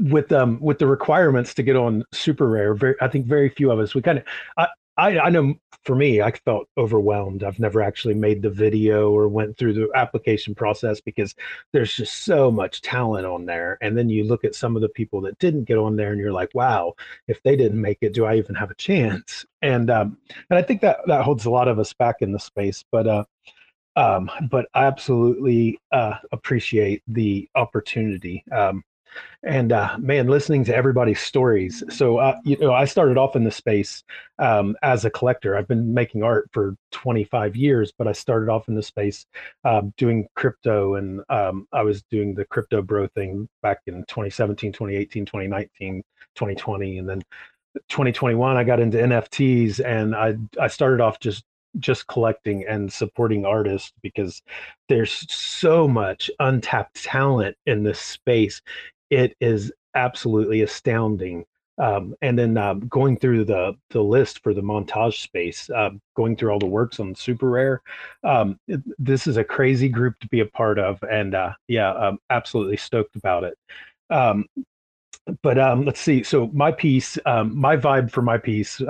with um with the requirements to get on SuperRare, very I think very few of us we kind of I, I, know for me, I felt overwhelmed. I've never actually made the video or went through the application process because there's just so much talent on there. And then you look at some of the people that didn't get on there, and you're like, wow, if they didn't make it, do I even have a chance? And um, and I think that that holds a lot of us back in the space. But uh, um, but I absolutely uh, appreciate the opportunity. Um, and uh, man, listening to everybody's stories. So, uh, you know, I started off in the space um, as a collector. I've been making art for 25 years, but I started off in the space um, doing crypto, and um, I was doing the crypto bro thing back in 2017, 2018, 2019, 2020, and then 2021 I got into NFTs, and I I started off just just collecting and supporting artists because there's so much untapped talent in this space it is absolutely astounding. Um, and then um, going through the the list for the montage space, uh, going through all the works on SuperRare, um, it, this is a crazy group to be a part of, and uh, yeah, I'm absolutely stoked about it. Um, but um, let's see. So my piece, my vibe for my piece,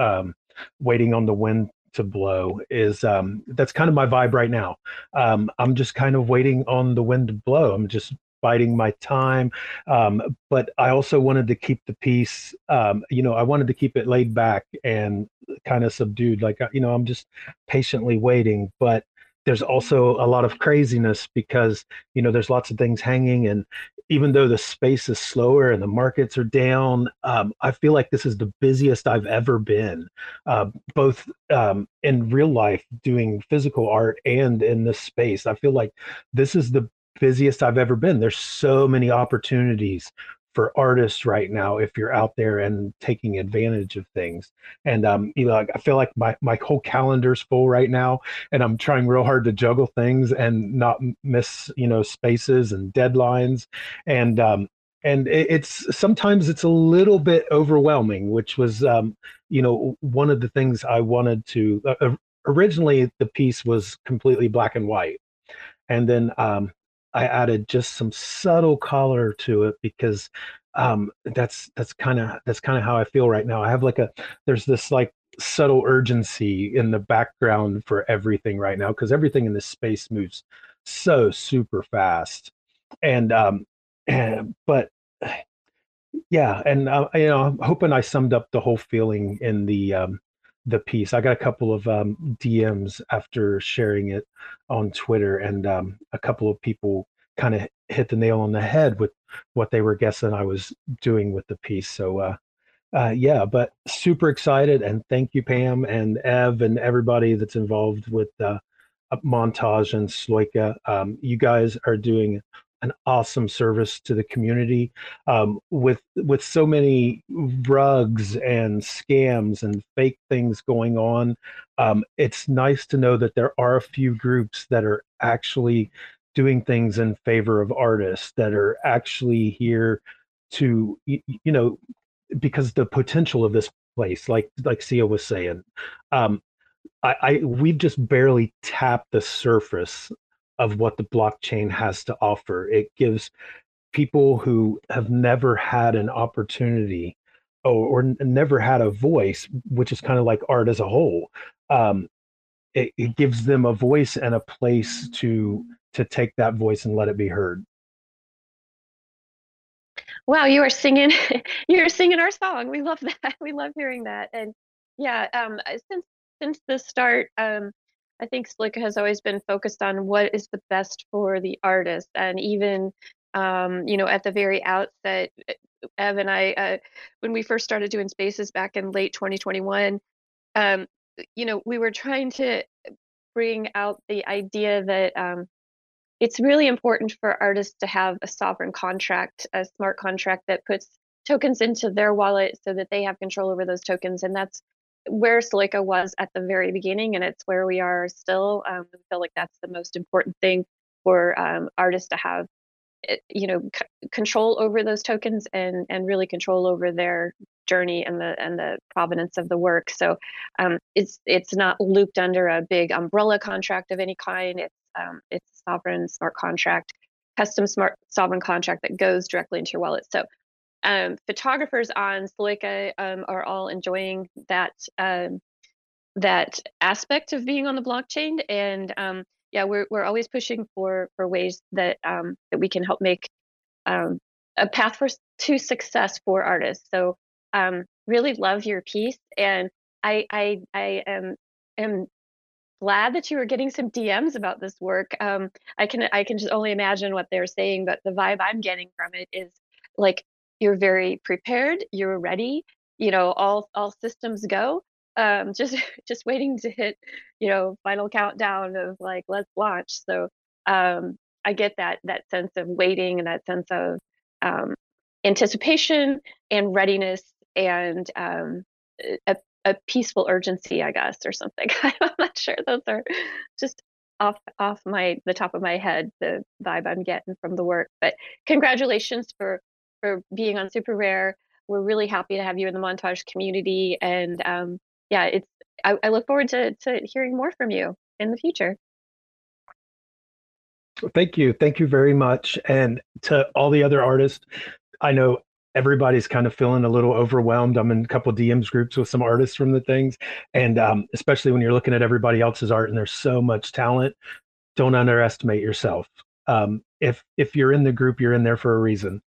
waiting on the wind to blow is that's kind of my vibe right now. I'm just kind of waiting on the wind to blow. I'm just biding my time. Um, but I also wanted to keep the peace. um, you know, I wanted to keep it laid back and kind of subdued. Like, uh, you know, I'm just patiently waiting. But there's also a lot of craziness because, you know, there's lots of things hanging. And even though the space is slower and the markets are down, um, I feel like this is the busiest I've ever been, uh, both um, in real life doing physical art and in this space. I feel like this is the busiest I've ever been. There's so many opportunities for artists right now if you're out there and taking advantage of things. And um, you know, I feel like my my whole calendar's full right now, and I'm trying real hard to juggle things and not miss you know spaces and deadlines. And um, and it's sometimes it's a little bit overwhelming, which was um, you know one of the things I wanted to. Uh, originally, the piece was completely black and white, and then um, I added just some subtle color to it because um, that's that's kind of that's kind of how I feel right now. I have like a there's this like subtle urgency in the background for everything right now because everything in this space moves so super fast and um and, but yeah and uh, you know i'm hoping i summed up the whole feeling in the um the piece. I got a couple of um, DMs after sharing it on Twitter, and um, a couple of people kind of hit the nail on the head with what they were guessing I was doing with the piece. So, uh, uh, yeah, but super excited, and thank you, Pam and Ev, and everybody that's involved with uh, Montage and Sloika. Um, you guys are doing an awesome service to the community um, with with so many rugs and scams and fake things going on um, it's nice to know that there are a few groups that are actually doing things in favor of artists that are actually here to you, you know because the potential of this place like like Siya was saying. Um, I, I we've just barely tapped the surface of what the blockchain has to offer. It gives people who have never had an opportunity or, or never had a voice, which is kind of like art as a whole. Um, it, it gives them a voice and a place to to take that voice and let it be heard. Wow, you are singing you are singing our song. We love that. We love hearing that. And yeah, um, since since the start, um, I think Sloika has always been focused on what is the best for the artist, and even um, you know at the very outset, Ev and I, uh, when we first started doing spaces back in late 2021, um, you know, we were trying to bring out the idea that um, it's really important for artists to have a sovereign contract, a smart contract that puts tokens into their wallet so that they have control over those tokens. And that's where Sloika was at the very beginning, and it's where we are still. Um, I feel like that's the most important thing for um, artists to have, eh, you know, c- control over those tokens and and really control over their journey and the and the provenance of the work. So um, it's it's not looped under a big umbrella contract of any kind. It's um, it's a sovereign smart contract, custom smart sovereign contract that goes directly into your wallet. So um, photographers on Sloika um, are all enjoying that um, that aspect of being on the blockchain, and um, yeah, we're we're always pushing for for ways that um, that we can help make um, a path for to success for artists. So really love your piece, and I I I am am glad that you were getting some DMs about this work. I can I can just only imagine what they're saying, but the vibe I'm getting from it is like you're very prepared, you're ready, you know, all all systems go. Um, just just waiting to hit, you know, final countdown of like let's launch. So um, I get that that sense of waiting and that sense of um, anticipation and readiness and um, a, a peaceful urgency, I guess, or something. I'm not sure. Those are just off off my the top of my head the vibe I'm getting from the work. But congratulations for for being on SuperRare. We're really happy to have you in the montage community, and um, yeah, it's. I, I look forward to to hearing more from you in the future. Thank you, thank you very much, and to all the other artists. I know everybody's kind of feeling a little overwhelmed. I'm in a couple DMs groups with some artists from the things, and um, especially when you're looking at everybody else's art and there's so much talent, don't underestimate yourself. Um, if if you're in the group, you're in there for a reason.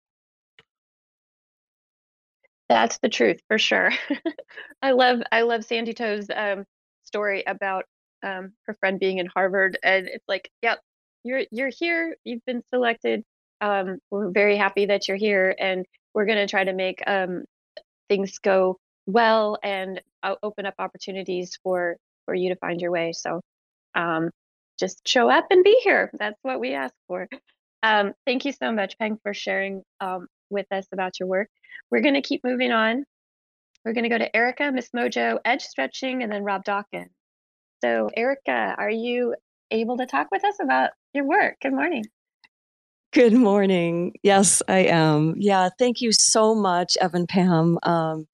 That's the truth for sure. I love I love Sandy Toe's um, story about um, her friend being in Harvard, and it's like, yep, you're you're here. You've been selected. Um, we're very happy that you're here, and we're to try to make um, things go well and open up opportunities for for you to find your way. So, um, just show up and be here. That's what we ask for. Um, thank you so much, Peng, for sharing with us about your work. We're going to keep moving on. We're going to go to Erika, Miss Mojo, Edge Stretching, and then Rob Dawkins. So, Erika, are you able to talk with us about your work? Good morning. Good morning. Yes, I am. Yeah, thank you so much, Ev and Pam. Um,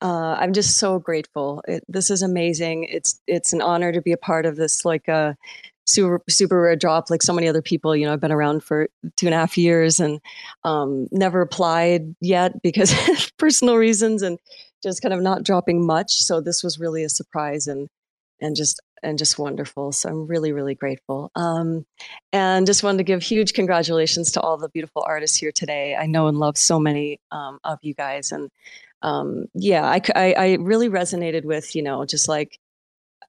uh, I'm just so grateful. It, this is amazing. It's it's an honor to be a part of this like a uh, super SuperRare drop like so many other people you know i've been around for two and a half years and um, never applied yet because personal reasons and just kind of not dropping much. So this was really a surprise and and just and just wonderful. So i'm really really grateful. Um, and just wanted to give huge congratulations to all the beautiful artists here today. I know and love so many um, of you guys and um, yeah I, I, I really resonated with you know just like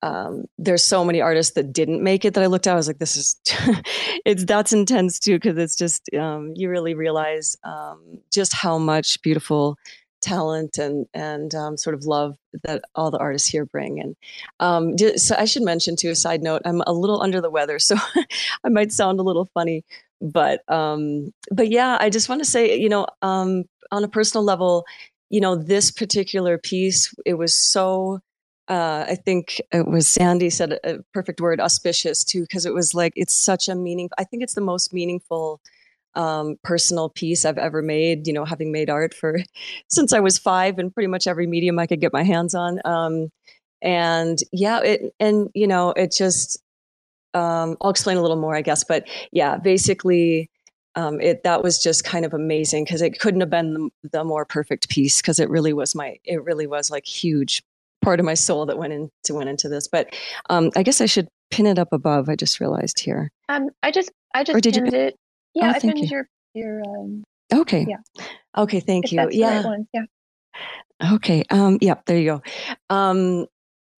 um, there's so many artists that didn't make it that I looked at. I was like, this is, it's that's intense too because it's just um, you really realize um, just how much beautiful talent and and um, sort of love that all the artists here bring. And um, so I should mention too, a side note, I'm a little under the weather, so I might sound a little funny, but um, but yeah, I just want to say, you know, on a personal level, you know, this particular piece, it was so uh, I think it was Sandy said a perfect word, auspicious too, because it was like it's such a meaning. I think it's the most meaningful um, personal piece I've ever made. You know, having made art for since I was five, and pretty much every medium I could get my hands on. Um, and yeah, it and you know, it just. Um, I'll explain a little more, I guess, but yeah, basically, um, it that was just kind of amazing because it couldn't have been the, the more perfect piece because it really was my it really was like huge part of my soul that went into went into this. But um, I guess I should pin it up above. I just realized here. Um, I just I just or did pinned you, it. Yeah, oh, I pinned you. your your. Um, okay. Yeah. Okay. Thank if you. yeah. Right yeah. Okay. Um. Yep. Yeah, there you go. Um.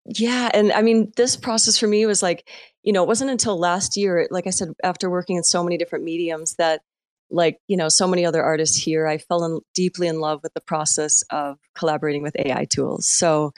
yeah, and I mean, this process for me was like, you know, it wasn't until last year, like I said, after working in so many different mediums that like you know so many other artists here i fell in, deeply in love with the process of collaborating with ai tools so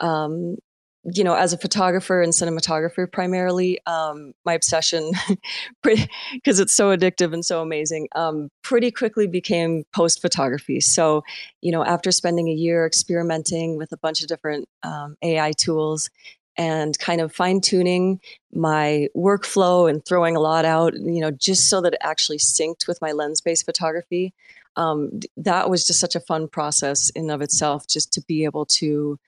um, you know as a photographer and cinematographer primarily um, my obsession because it's so addictive and so amazing um, pretty quickly became post photography so you know after spending a year experimenting with a bunch of different um, ai tools and kind of fine tuning my workflow and throwing a lot out, you know, just so that it actually synced with my lens based photography. Um, that was just such a fun process in of itself, just to be able to,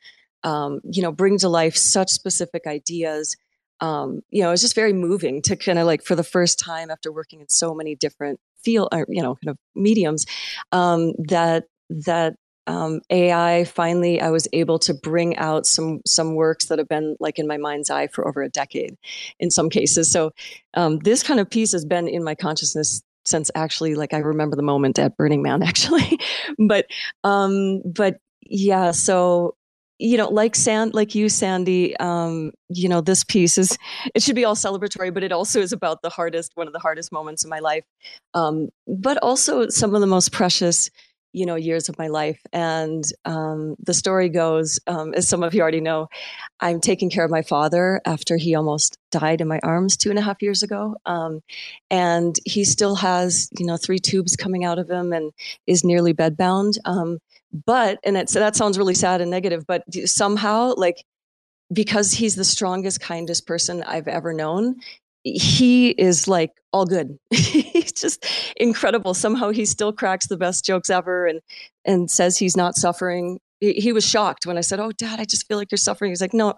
um, you know, bring to life such specific ideas. Um, you know, it's just very moving to kind of like for the first time after working in so many different field, or, you know, kind of mediums, um, that that um, AI, finally, I was able to bring out some some works that have been like in my mind's eye for over a decade, in some cases. So um, this kind of piece has been in my consciousness since actually, like I remember the moment at Burning Man, actually. but um, but yeah, so you know, like Sand, like you, Sandy, um, you know, this piece is it should be all celebratory, but it also is about the hardest, one of the hardest moments in my life, um, but also some of the most precious you know years of my life. And um, the story goes um, as some of you already know i'm taking care of my father after he almost died in my arms two and a half years ago. Um, and he still has you know three tubes coming out of him and is nearly bedbound. Um, but and it, so that sounds really sad and negative but somehow like because he's the strongest kindest person i've ever known he is like all good. he's just incredible. Somehow he still cracks the best jokes ever and and says he's not suffering. He, was shocked when I said, "Oh, Dad, I just feel like you're suffering." He's like, "No,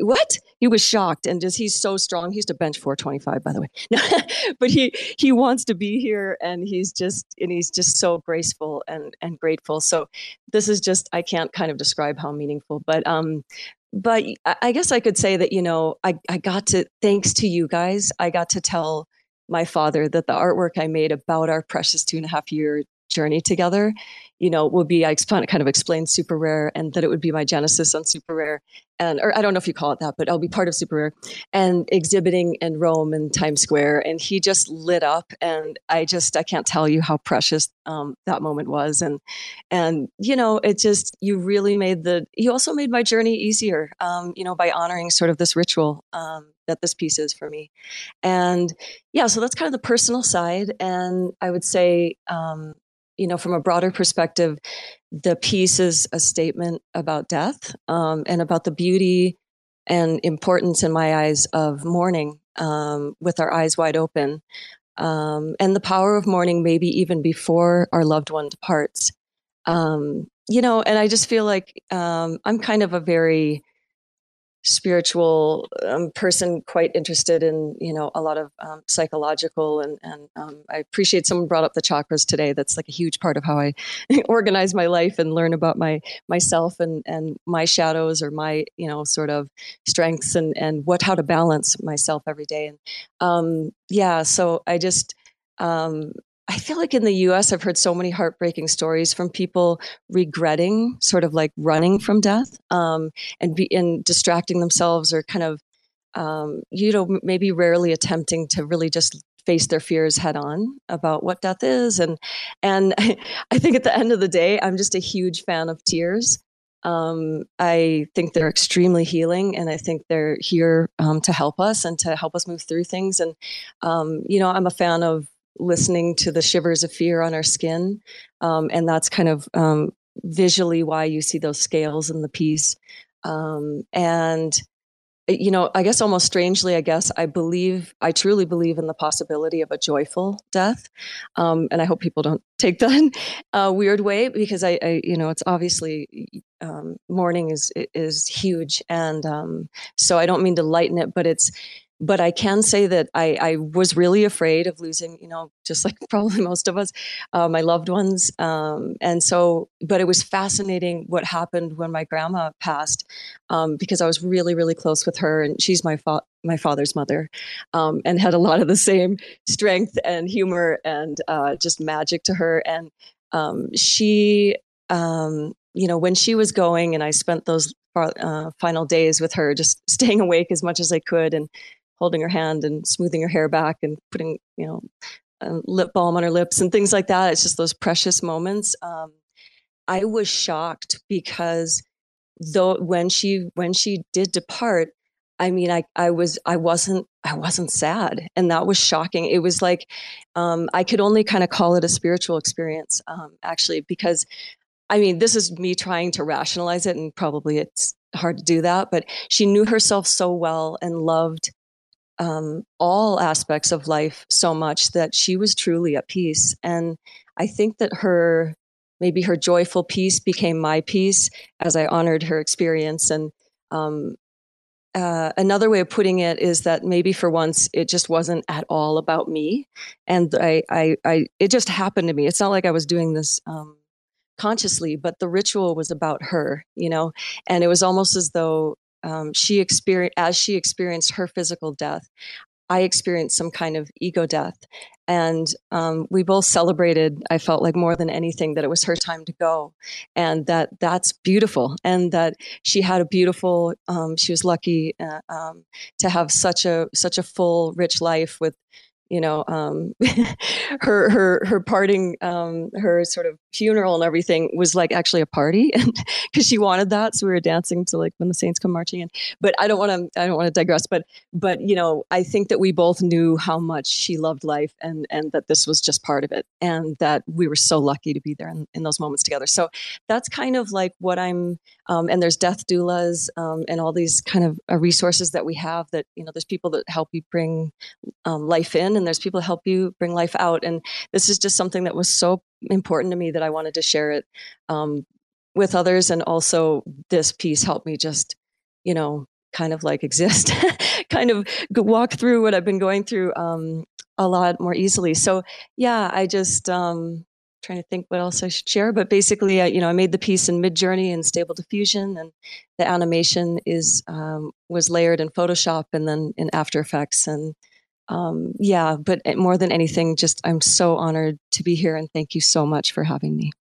what?" He was shocked, and just he's so strong. He's to bench 425, by the way. but he he wants to be here, and he's just and he's just so graceful and and grateful. So this is just I can't kind of describe how meaningful, but um, but I guess I could say that, you know, I, I got to, thanks to you guys, I got to tell my father that the artwork I made about our precious two and a half year journey together, you know, would be I kind of explained SuperRare and that it would be my genesis on SuperRare and or I don't know if you call it that, but I'll be part of SuperRare and exhibiting in Rome and Times Square. And he just lit up and I just I can't tell you how precious um, that moment was. And and you know, it just you really made the you also made my journey easier, um, you know, by honoring sort of this ritual um, that this piece is for me. And yeah, so that's kind of the personal side. And I would say um, you know, from a broader perspective, the piece is a statement about death um, and about the beauty and importance, in my eyes, of mourning um, with our eyes wide open, um, and the power of mourning, maybe even before our loved one departs. Um, you know, and I just feel like um, I'm kind of a very spiritual um, person quite interested in you know a lot of um, psychological and and um, i appreciate someone brought up the chakras today. That's like a huge part of how i organize my life and learn about my myself and and my shadows or my you know sort of strengths and and what how to balance myself every day. And um yeah so i just um I feel like in the US, I've heard so many heartbreaking stories from people regretting, sort of like running from death um, and, be, distracting themselves or kind of, um, you know, maybe rarely attempting to really just face their fears head on about what death is. And, and I think at the end of the day, I'm just a huge fan of tears. Um, I think they're extremely healing, and I think they're here um, to help us and to help us move through things. And um, you know, I'm a fan of listening to the shivers of fear on our skin. Um, and that's kind of um, visually why you see those scales in the piece. Um, and, you know, I guess almost strangely, I guess I believe, I truly believe in the possibility of a joyful death. Um, and I hope people don't take that a weird way because I, I you know, it's obviously um, mourning is is huge, and um, so I don't mean to lighten it, but it's but I can say that I, I, was really afraid of losing, you know, just like probably most of us, uh, my loved ones. Um, and so, but it was fascinating what happened when my grandma passed, um, because I was really, really close with her, and she's my fa- my father's mother, um, and had a lot of the same strength and humor and uh, just magic to her. And um, she um, you know, when she was going, and I spent those uh, final days with her, just staying awake as much as I could, and holding her hand and smoothing her hair back and putting, you know, lip balm on her lips and things like that. It's just those precious moments. Um, I was shocked because though when she when she did depart, I mean, I I was I wasn't I wasn't sad, and that was shocking. It was like um, I could only kind of call it a spiritual experience, um, actually, because I mean, this is me trying to rationalize it, and probably it's hard to do that. But she knew herself so well and loved um, all aspects of life so much that she was truly at peace. And I think that her, maybe her joyful peace became my peace as I honored her experience. And um, uh, another way of putting it is that maybe for once it just wasn't at all about me, and I, I, I it just happened to me. It's not like I was doing this um, consciously, but the ritual was about her, you know, and it was almost as though um, she experienced as she experienced her physical death i experienced some kind of ego death. And um, we both celebrated i felt like more than anything that it was her time to go. And that that's beautiful. And that she had a beautiful um, she was lucky uh, um, to have such a such a full rich life with you know um, her her her parting um, her sort of funeral and everything was like actually a party and because she wanted that so we were dancing to like when the saints come marching in. But i don't want to i don't want to digress but but you know i think that we both knew how much she loved life and and that this was just part of it and that we were so lucky to be there in, in those moments together. So that's kind of like what i'm um, and there's death doulas um, and all these kind of uh, resources that we have that you know there's people that help you bring um, life in and there's people to help you bring life out and this is just something that was so important to me that I wanted to share it um, with others. And also, this piece helped me just, you know, kind of like exist, kind of walk through what I've been going through um, a lot more easily. So, yeah, I just, um, trying to think what else I should share, but basically, uh, you know, I made the piece in Midjourney and Stable Diffusion, and the animation is um, was layered in Photoshop and then in After Effects, and um, yeah, but more than anything, just I'm so honored to be here and thank you so much for having me.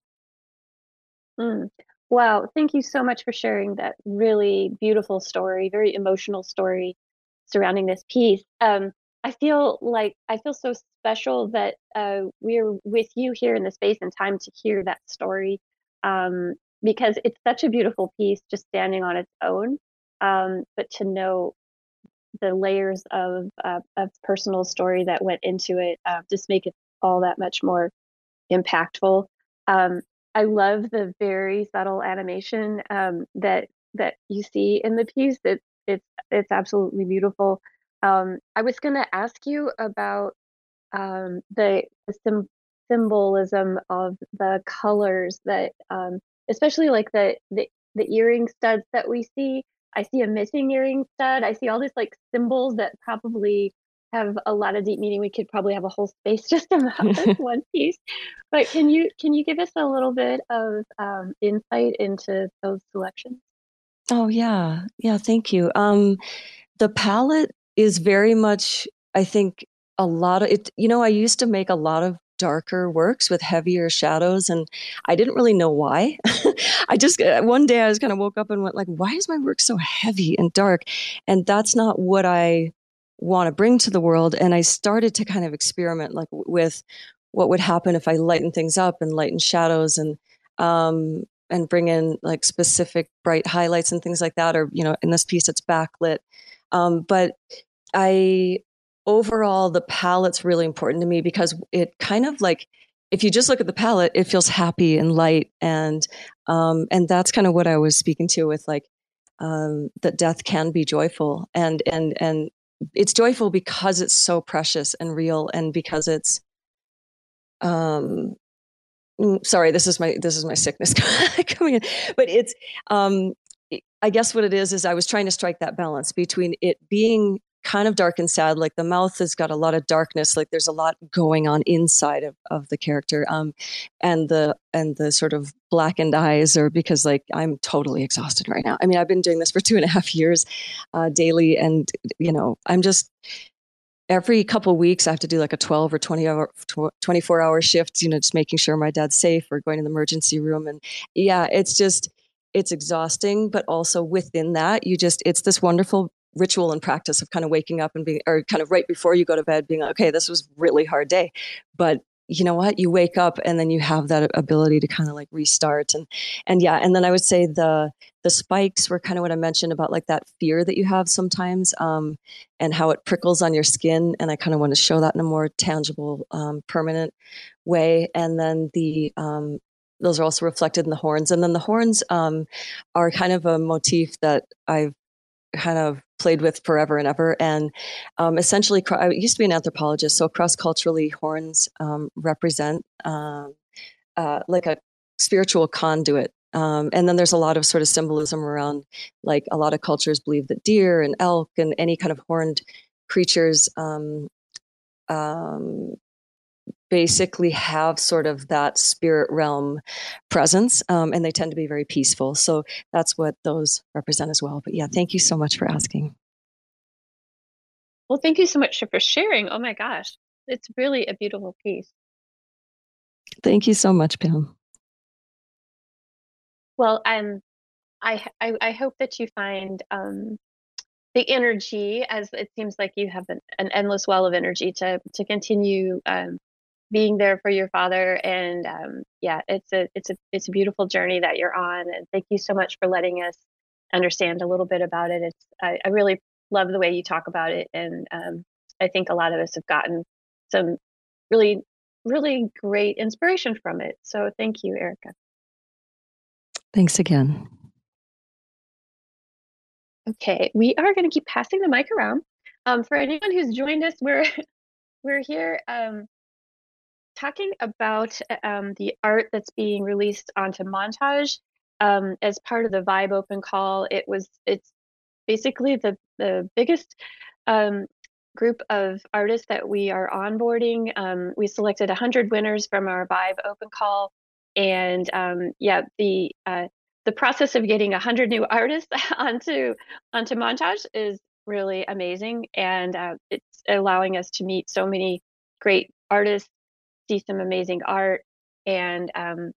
Mm. Wow, thank you so much for sharing that really beautiful story, very emotional story surrounding this piece. Um, I feel like I feel so special that uh, we're with you here in the space and time to hear that story um, because it's such a beautiful piece just standing on its own. Um, but to know the layers of uh, of personal story that went into it uh, just make it all that much more impactful. Um, I love the very subtle animation um, that that you see in the piece. It's it's it's absolutely beautiful. Um, I was going to ask you about um, the, the sim- symbolism of the colors that, um, especially like the, the the earring studs that we see. I see a missing earring stud. I see all these like symbols that probably have a lot of deep meaning. We could probably have a whole space just about this one piece. But can you can you give us a little bit of um, insight into those selections? Oh yeah, yeah. Thank you. Um, the palette is very much, I think, a lot of it. You know, I used to make a lot of darker works with heavier shadows and i didn't really know why. I just uh, one day i just kind of woke up and went like why is my work so heavy and dark? And that's not what i want to bring to the world and i started to kind of experiment like with what would happen if i lighten things up and lighten shadows and um and bring in like specific bright highlights and things like that or you know in this piece it's backlit. Um, but i overall the palette's really important to me because it kind of like if you just look at the palette it feels happy and light and um, and that's kind of what i was speaking to with like um, that death can be joyful and and and it's joyful because it's so precious and real and because it's um mm, sorry this is my this is my sickness coming in but it's um i guess what it is is i was trying to strike that balance between it being kind of dark and sad. Like the mouth has got a lot of darkness. Like there's a lot going on inside of, of the character. Um, and the and the sort of blackened eyes are because like I'm totally exhausted right now. I mean, I've been doing this for two and a half years, uh, daily, and you know, I'm just every couple weeks I have to do like a 12 or 20 hour, 24 hour shift, you know, just making sure my dad's safe or going to the emergency room. And yeah, it's just, it's exhausting, but also within that, you just, it's this wonderful ritual and practice of kind of waking up and being, or kind of right before you go to bed, being like, okay, this was really hard day, but you know what? You wake up and then you have that ability to kind of like restart and and yeah and then i would say the the spikes were kind of what i mentioned about like that fear that you have sometimes um, and how it prickles on your skin and i kind of want to show that in a more tangible um, permanent way and then the um, those are also reflected in the horns and then the horns um, are kind of a motif that i've kind of played with forever and ever. And um, essentially, I used to be an anthropologist, so cross culturally, horns um, represent um, uh, like a spiritual conduit. Um, and then there's a lot of sort of symbolism around, like a lot of cultures believe that deer and elk and any kind of horned creatures um, um, basically have sort of that spirit realm presence um, and they tend to be very peaceful. So that's what those represent as well. But yeah thank you so much for asking. Well thank you so much for sharing. Oh my gosh it's really a beautiful piece. Thank you so much pam. Well um i i, I hope that you find um the energy as it seems like you have an, an endless well of energy to to continue um, being there for your father and um, yeah it's a it's a it's a beautiful journey that you're on and thank you so much for letting us understand a little bit about it. It's i, I really love the way you talk about it and um, i think a lot of us have gotten some really really great inspiration from it. So thank you Erika. Thanks again. Okay we are going to keep passing the mic around. Um, for anyone who's joined us we're we're here um, talking about um, the art that's being released onto Montage um, as part of the Vibe Open Call. It was it's basically the the biggest um, group of artists that we are onboarding. Um, we selected 100 winners from our Vibe Open Call, and um, yeah, the uh, the process of getting 100 new artists onto onto Montage is really amazing, and uh, it's allowing us to meet so many great artists see some amazing art and um,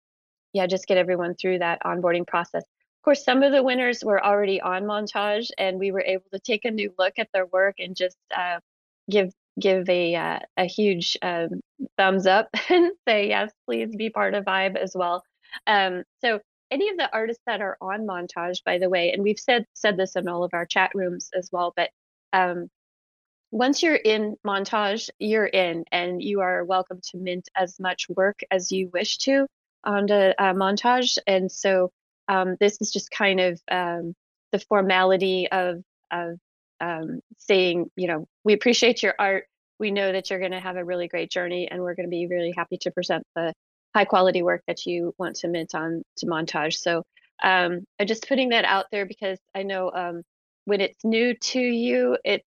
yeah, just get everyone through that onboarding process. Of course, some of the winners were already on Montage, and we were able to take a new look at their work and just uh, give give a uh, a huge um, thumbs up and say yes, please be part of Vibe as well. Um, so any of the artists that are on Montage, by the way, and we've said said this in all of our chat rooms as well, but um, once you're in montage, you're in, and you are welcome to mint as much work as you wish to on the uh, montage. And so um, this is just kind of um, the formality of of um, saying, you know, we appreciate your art. We know that you're going to have a really great journey, and we're going to be really happy to present the high quality work that you want to mint on to montage. So um, I'm just putting that out there because I know um, when it's new to you, it's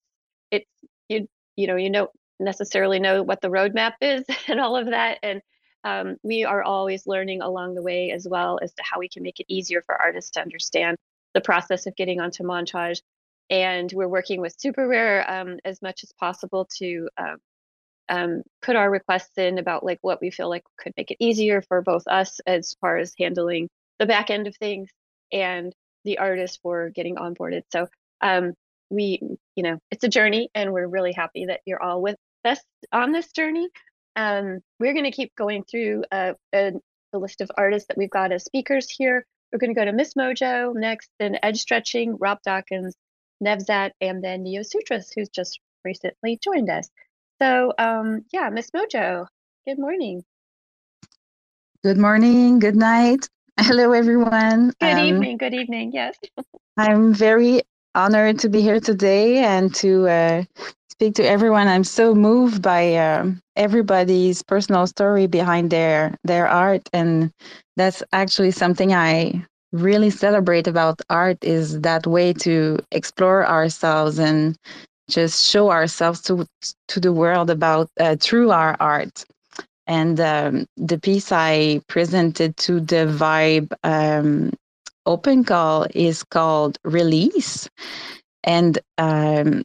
it's you know you don't necessarily know what the roadmap is and all of that and um, we are always learning along the way as well as to how we can make it easier for artists to understand the process of getting onto montage and we're working with SuperRare um, as much as possible to um, um, put our requests in about like what we feel like could make it easier for both us as far as handling the back end of things and the artist for getting onboarded. So um, we, you know, it's a journey and we're really happy that you're all with us on this journey. Um, we're going to keep going through uh, a, the list of artists that we've got as speakers here. We're going to go to Miss Mojo next, then Edge Stretching, Rob Dawkins, Nevzat, and then Neo Sutras, who's just recently joined us. So, um, yeah, Miss Mojo, good morning. Good morning, good night. Hello, everyone. Good um, evening, good evening, yes. I'm very honored to be here today and to uh, speak to everyone. I'm so moved by uh, everybody's personal story behind their their art, and that's actually something I really celebrate about art is that way to explore ourselves and just show ourselves to to the world about uh, through our art. And um, the piece I presented to the Vibe um, open call is called release. And um,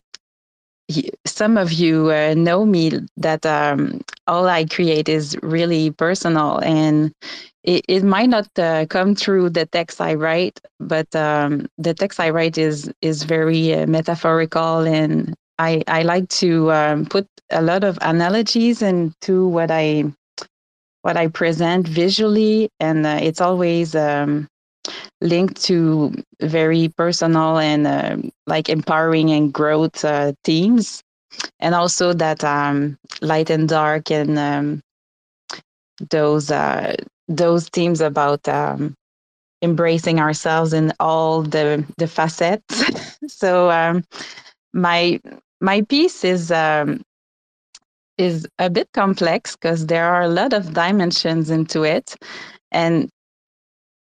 some of you uh, know me that um, all I create is really personal, and it, it might not uh, come through the text I write, but um, the text I write is is very uh, metaphorical, and I I like to um, put a lot of analogies into what I what I present visually, and uh, it's always um, linked to very personal and uh, like empowering and growth uh, themes, and also that um, light and dark and um, those uh, those themes about um, embracing ourselves in all the the facets. so um, my my piece is um, is a bit complex because there are a lot of dimensions into it, and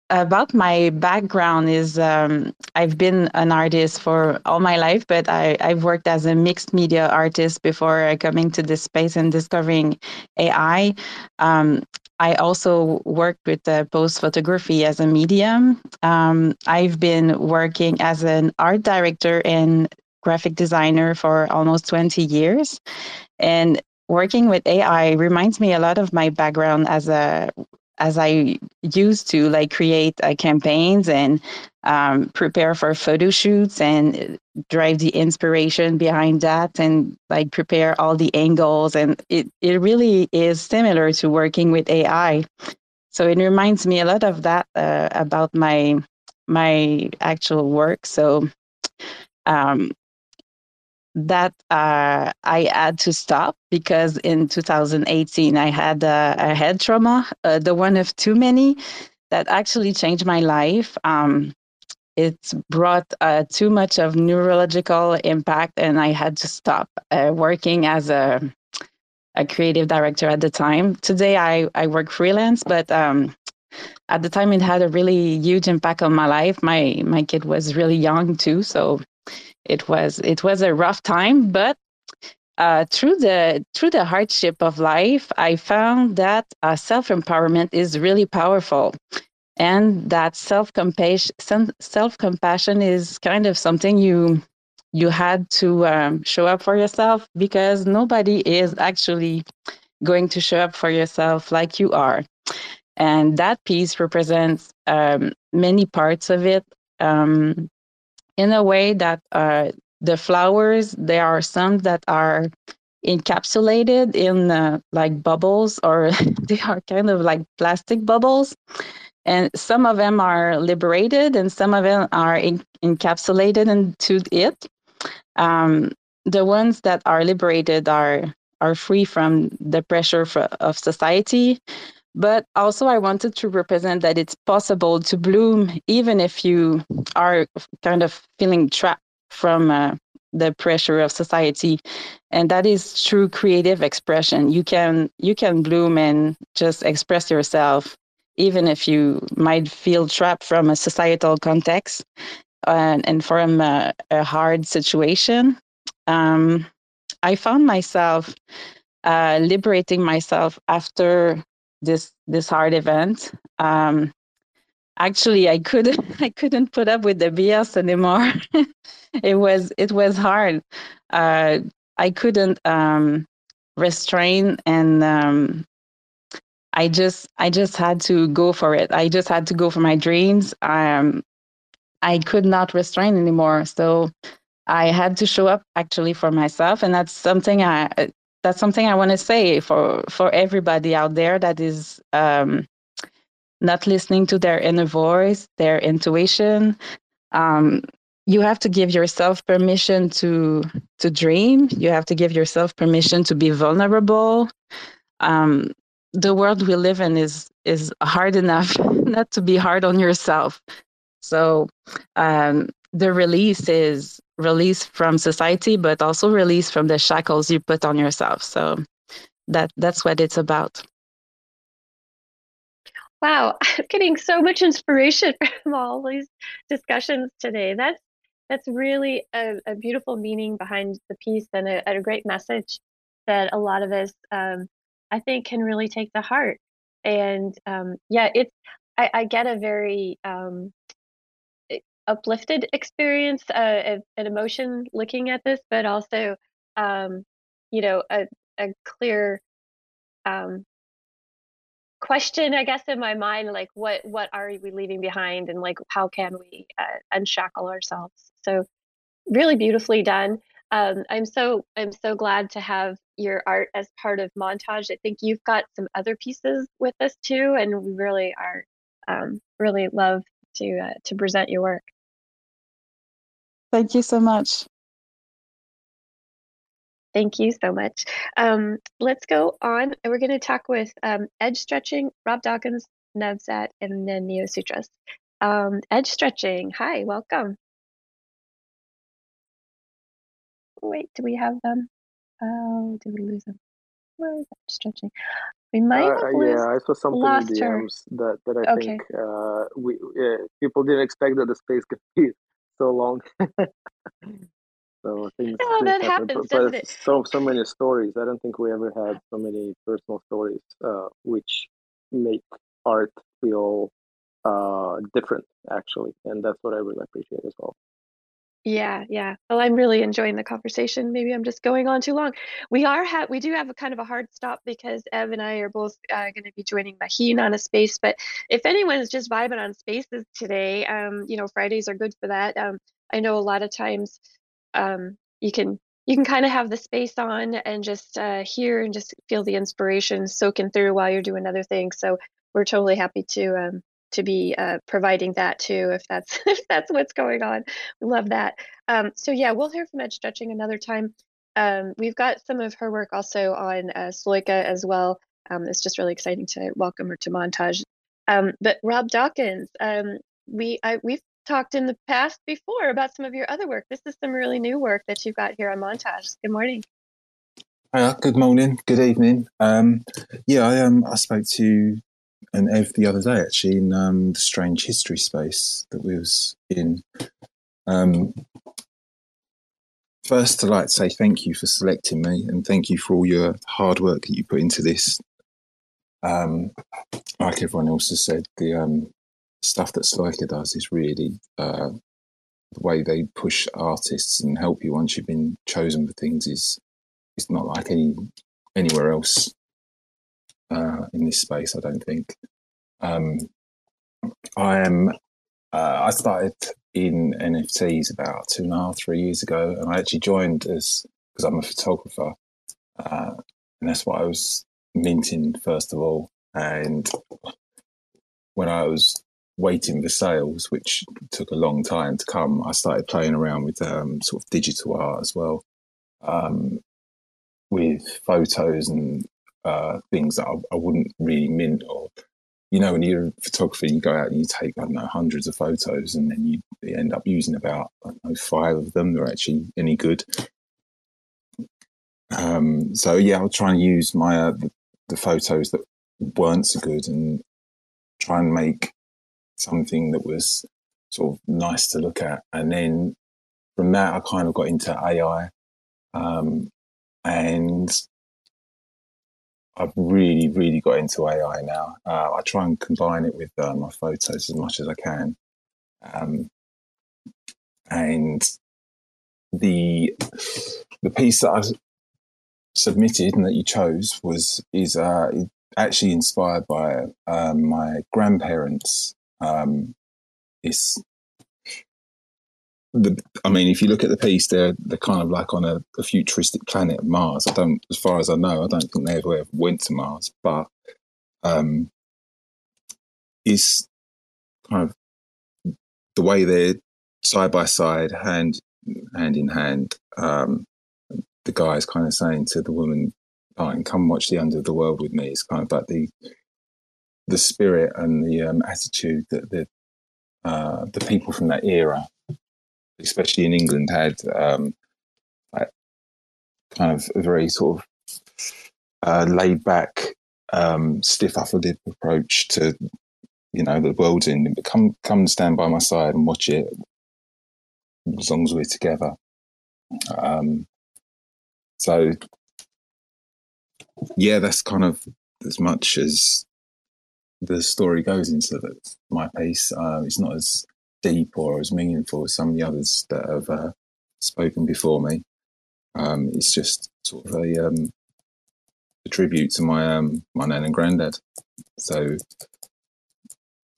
about my background is um, I've been an artist for all my life, but I, I've worked as a mixed media artist before coming to this space and discovering AI. Um, I also worked with uh, post photography as a medium. Um, I've been working as an art director and graphic designer for almost 20 years. And working with AI reminds me a lot of my background as a as I used to like create uh, campaigns and um, prepare for photo shoots and drive the inspiration behind that and like prepare all the angles and it, it really is similar to working with AI. So it reminds me a lot of that uh, about my my actual work. So um, that uh, I had to stop because in 2018 I had a, a head trauma, uh, the one of too many, that actually changed my life. Um, it brought uh, too much of neurological impact, and I had to stop uh, working as a a creative director at the time. Today I, I work freelance, but um, at the time it had a really huge impact on my life. My my kid was really young too, so it was it was a rough time, but uh, through the through the hardship of life, I found that uh, self empowerment is really powerful, and that self compassion self compassion is kind of something you you had to um, show up for yourself because nobody is actually going to show up for yourself like you are, and that piece represents um, many parts of it. Um, in a way that uh, the flowers, there are some that are encapsulated in uh, like bubbles or they are kind of like plastic bubbles. And some of them are liberated and some of them are in- encapsulated into it. Um, the ones that are liberated are are free from the pressure for, of society but also, I wanted to represent that it's possible to bloom even if you are kind of feeling trapped from uh, the pressure of society. And that is true creative expression. You can you can bloom and just express yourself even if you might feel trapped from a societal context and, and from a, a hard situation. Um, i found myself uh, liberating myself after this this hard event. Um, actually, I couldn't I couldn't put up with the BS anymore. it was it was hard. Uh, I couldn't um, restrain and um, I just I just had to go for it. I just had to go for my dreams. Um, I could not restrain anymore. So I had to show up actually for myself, and that's something I that's something I want to say for for everybody out there that is um, not listening to their inner voice, their intuition. Um, you have to give yourself permission to to dream. You have to give yourself permission to be vulnerable. Um, the world we live in is is hard enough not to be hard on yourself. So um, the release is release from society, but also release from the shackles you put on yourself. So that that's what it's about. Wow, I'm getting so much inspiration from all these discussions today. That's that's really a, a beautiful meaning behind the piece and a, a, great message that a lot of us, um, I think, can really take to heart. And um, yeah, it's I, I, get a very um, uplifted experience, uh, an emotion looking at this, but also um, you know, a, a clear um, question, I guess, in my mind, like what what are we leaving behind, and like how can we uh, unshackle ourselves? So, really beautifully done. Um, I'm so I'm so glad to have your art as part of montage. I think you've got some other pieces with us too, and we really are um, really love to uh, to present your work. Thank you so much. Thank you so much. Um, let's go on. We're going to talk with um, Edge Stretching, Rob Dawkins, Nevzat, and then Neo Sutras. Um, edge Stretching, hi, welcome. Wait, do we have them? Oh, did we lose them? Where is Edge Stretching? We might uh, have yeah, I saw something in lost the her. DMs that, that I Okay. think uh, we uh, people didn't expect that the space could be so long. so things, that happen. happens, But, but doesn't it? so so many stories. I don't think we ever had so many personal stories, uh, which make art feel uh, different actually, and that's what I really appreciate as well. Yeah, yeah. Well, I'm really enjoying the conversation. Maybe I'm just going on too long. We are ha we do have a kind of a hard stop because Ev and I are both uh, going to be joining Maheen on a space. But if anyone is just vibing on spaces today, um, you know, Fridays are good for that. Um, I know a lot of times um, you can you can kind of have the space on and just uh, hear and just feel the inspiration soaking through while you're doing other things. So we're totally happy to um, to be uh, providing that too, if that's if that's what's going on. We love that. Um, so yeah, we'll hear from Edge Stretching another time. Um, we've got some of her work also on uh, Sloika as well. Um, it's just really exciting to welcome her to Montage. Um, but Rob Dawkins, um, we I, we've talked in the past before about some of your other work. This is some really new work that you've got here on Montage. Good morning. Hiya, good morning, good evening. Um, yeah, I um, I spoke to an Ev the other day actually in um, the Strange History space that we was in. Um, first, I'd like to say thank you for selecting me and thank you for all your hard work that you put into this. Um, like everyone else has said, the um, stuff that Sloika does is really uh, the way they push artists and help you once you've been chosen for things is it's not like any anywhere else uh, in this space. I don't think. Um, I am. Uh, I started in NFTs about two and a half, three years ago, and I actually joined as because I'm a photographer, uh, and that's what I was minting first of all. And when I was waiting for sales, which took a long time to come, I started playing around with um, sort of digital art as well, um, with photos and uh, things that I, I, wouldn't really mint or you know when you're a photographer you go out and you take i don't know hundreds of photos and then you end up using about know five of them that are actually any good. Um, so yeah i'll try and use my uh, the, the, photos that weren't so good and try and make something that was sort of nice to look at. And then from that i kind of got into ai um, and I've really, really got into AI now. Uh, I try and combine it with uh, my photos as much as I can. Um, and the the piece that I submitted and that you chose was is uh, actually inspired by um, my grandparents. Um, it's the, I mean, if you look at the piece, they're they're kind of like on a, a, futuristic planet, Mars. I don't, as far as I know, I don't think they ever went to Mars, but um, is kind of the way they're side by side, hand hand in hand. Um, the guy is kind of saying to the woman, "Oh, and come watch the under the world with me." It's kind of like the the spirit and the um, attitude that the uh, the people from that era especially in England, had um, kind of a very sort of uh, laid back, um, stiff upper lip approach to you know the world's in. Come come and stand by my side and watch it as long as we're together. Um, so yeah, that's kind of as much as the story goes into my piece. Uh, it's not as deep or as meaningful as some of the others that have uh, spoken before me. Um, it's just sort of a, um, a tribute to my um, my nan and granddad. So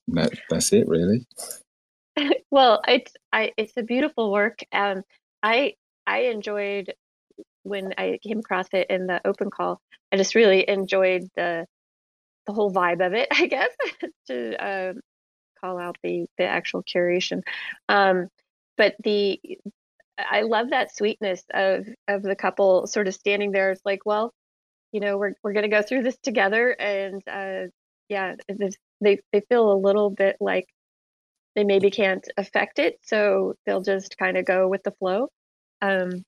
that, that's it, really. well, it's I it's a beautiful work. Um, I I enjoyed when I came across it in the open call. I just really enjoyed the the whole vibe of it. I guess to um, call out the the actual curation. Um, but the I love that sweetness of of the couple sort of standing there. It's like, well, you know, we're we're gonna go through this together, and uh, yeah, they they feel a little bit like they maybe can't affect it, so they'll just kind of go with the flow, um,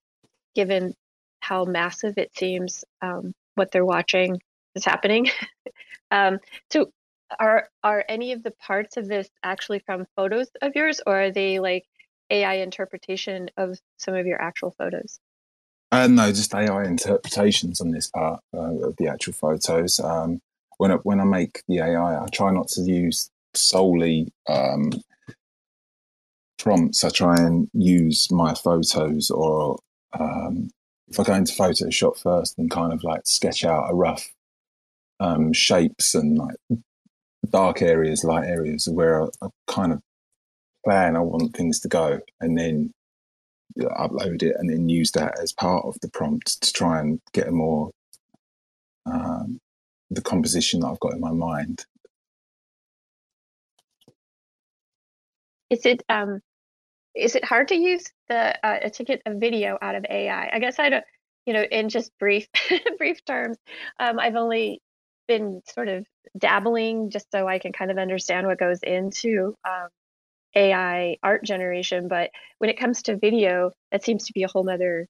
given how massive it seems um, what they're watching is happening. um, so, are are any of the parts of this actually from photos of yours, or are they like AI interpretation of some of your actual photos? Uh, no, just AI interpretations on this part uh, of the actual photos. Um, when I, when I make the AI, I try not to use solely um, prompts. I try and use my photos, or um, if I go into Photoshop first and kind of like sketch out a rough um, shapes and like dark areas, light areas where I, I kind of plan I want things to go, and then upload it and then use that as part of the prompt to try and get a more um, the composition that I've got in my mind. Is it um is it hard to use the uh, to get a video out of AI? I guess I don't you know in just brief brief terms. Um, I've only been sort of dabbling just so I can kind of understand what goes into um, AI art generation, but when it comes to video, that seems to be a whole nother,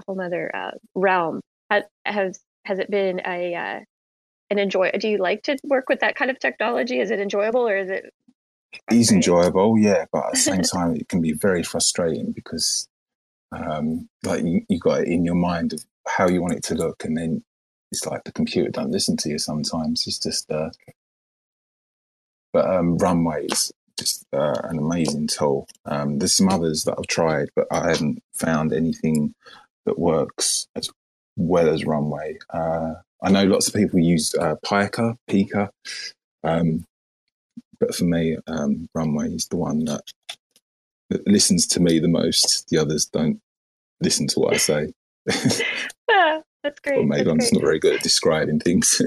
a whole nother uh, realm. Has has it been a uh, an enjoy? Do you like to work with that kind of technology? Is it enjoyable or is it? It's enjoyable, yeah, but at the same time, it can be very frustrating because, um, like you, you got it in your mind of how you want it to look, and then it's like the computer don't listen to you sometimes. It's just, uh, but um, Runway's just uh, an amazing tool. Um, there's some others that I've tried, but I haven't found anything that works as well as Runway. Uh, I know lots of people use uh, Pika, Pika, um, but for me, um, Runway is the one that, that, listens to me the most. The others don't listen to what I say. yeah, that's great. or maybe that's I'm great. just not very good at describing things.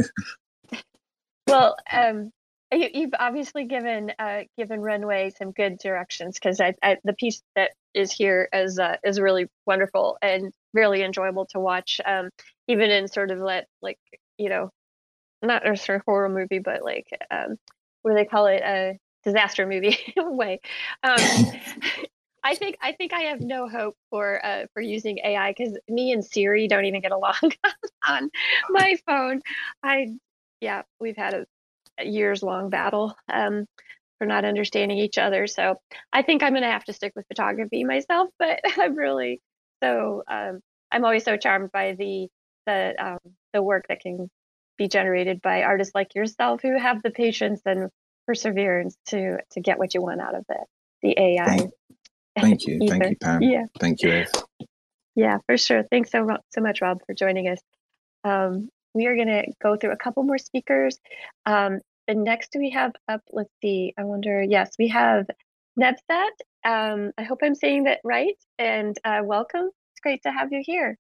well, um, you, have obviously given uh, given Runway some good directions because I, I, the piece that is here is uh, is really wonderful and really enjoyable to watch. Um, even in sort of let like you know, not a sort of horror movie, but like um, what do they call it? A disaster movie way. Um, I think I think I have no hope for uh, for using AI because me and Siri don't even get along on my phone. I yeah, we've had a years long battle um, for not understanding each other. So I think I'm going to have to stick with photography myself. But I'm really so um, I'm always so charmed by the the um, the work that can be generated by artists like yourself who have the patience and perseverance to to get what you want out of it. The AI. Thank, thank you, thank you, Pam. Yeah, thank you, Ev. Yeah, for sure. Thanks so so much, Rob, for joining us. Um, we are going to go through a couple more speakers. Um, the next we have up, let's see, I wonder, yes, we have Nevzat. Um, I hope I'm saying that right. And uh, welcome. It's great to have you here.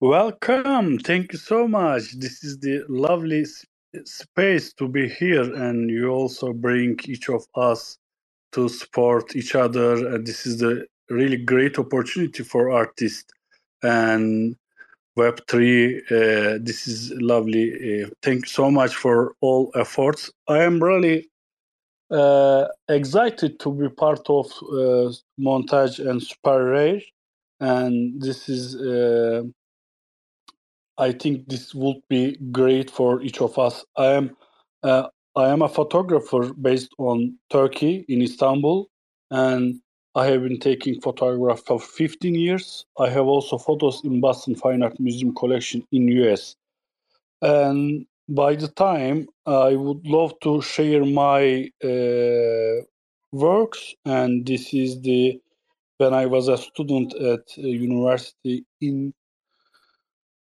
Welcome. Thank you so much. This is the lovely space to be here. And you also bring each of us to support each other. And this is the really great opportunity for artists. And Web3. Uh, this is lovely. Uh, thank you so much for all efforts. I am really uh, excited to be part of uh, Montage and SuperRare, and this is. Uh, I think this would be great for each of us. I am. Uh, I am a photographer based on Turkey in Istanbul, and I have been taking photographs for 15 years. I have also photos in Boston Fine Art Museum collection in US. And by the time I would love to share my uh, works, and this is the when I was a student at a university in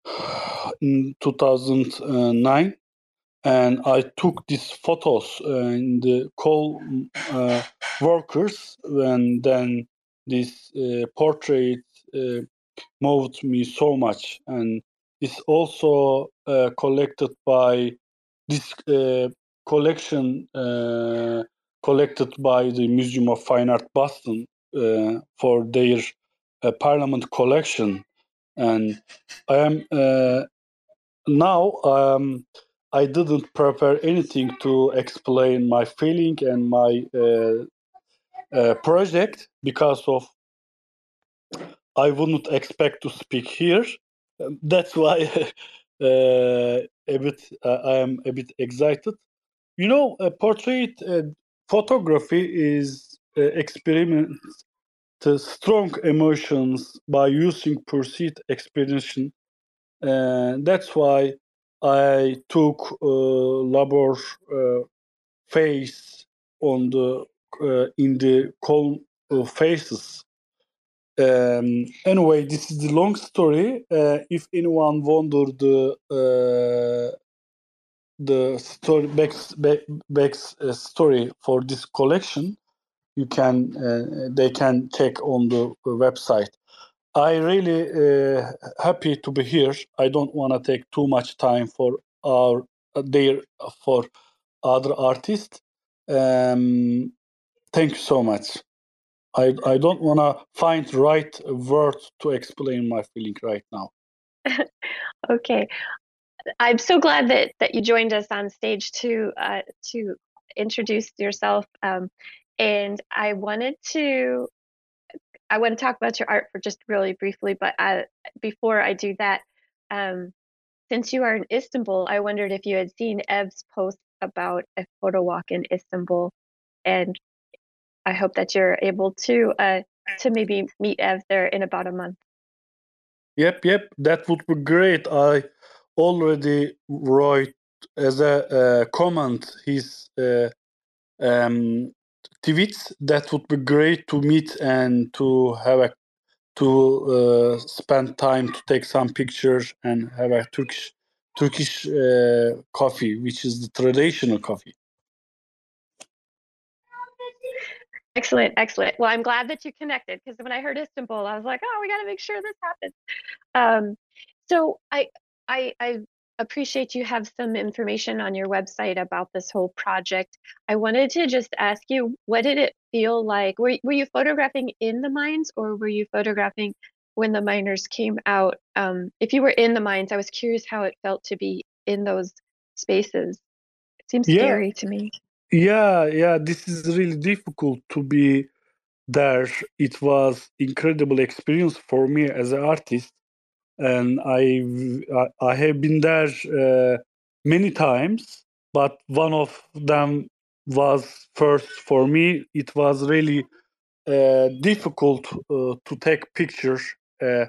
in 2009 and I took these photos uh, in the coal uh, workers, and then this uh, portrait uh, moved me so much, and it's also uh, collected by this uh, collection collected by the Museum of Fine Art Boston for their Parliament collection, and I am now. Um, I didn't prepare anything to explain my feeling and my uh, uh, project because of I wouldn't expect to speak here. That's why uh, a bit uh, I am a bit excited. You know, a portrait uh, photography is uh, experiment strong emotions by using perceived experience. that's why I took uh, labor uh, face on the uh, in the calm uh, faces. Um, anyway, this is the long story. Uh, if anyone wonder the uh, the story back, back, back story for this collection, you can they can check on the website. I really uh, happy to be here. I don't want to take too much time for our their for other artists. Um, thank you so much. I I don't want to find right words to explain my feeling right now. okay, I'm so glad that that you joined us on stage to uh, to introduce yourself. Um, and I wanted to I want to talk about your art for just really briefly, but I, before I do that, um, since you are in Istanbul, I wondered if you had seen Ev's post about a photo walk in Istanbul, and I hope that you're able to uh, to maybe meet Ev there in about a month. Yep, yep, that would be great. I already wrote as a uh, comment his uh, um, tweets that would be great to meet and to have a to uh, spend time to take some pictures and have a Turkish Turkish uh, coffee, which is the traditional coffee. Excellent, excellent. Well, I'm glad that you connected because when I heard Istanbul, I was like, oh, we got to make sure this happens. Um, so I, I, I appreciate you have some information on your website about this whole project. I wanted to just ask you, what did it feel like? Were, were you photographing in the mines or were you photographing when the miners came out? Um, if you were in the mines, I was curious how it felt to be in those spaces. It seems yeah. scary to me. Yeah, yeah, this is really difficult to be there. It was incredible experience for me as an artist and I I have been there uh, many times, but one of them was first for me. It was really uh, difficult uh, to take pictures, uh,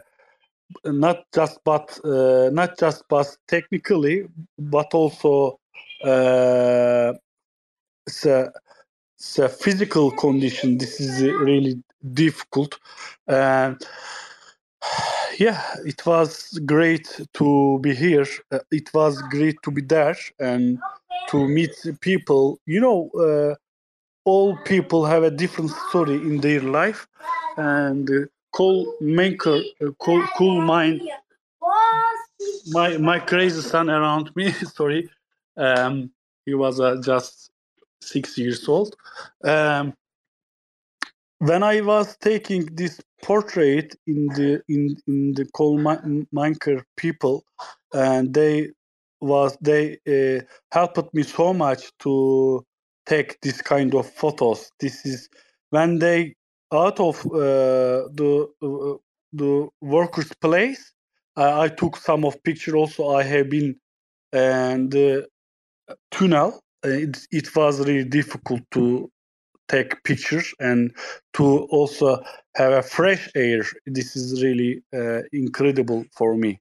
not just but uh, not just but technically, but also uh, it's a, it's a physical condition. This is really difficult and yeah, it was great to be here. Uh, it was great to be there and to meet people. You know, uh, all people have a different story in their life, and uh, cool maker, uh, cool mind. My my crazy son around me. sorry, um, he was uh, just six years old. Um, when I was taking this portrait in the in in the coal miner people, and they was they uh, helped me so much to take this kind of photos. This is when they out of uh, the uh, the workers' place. I took some of picture. Also, I have been and the tunnel. It, it was really difficult to take pictures and to also have a fresh air. This is really uh, incredible for me.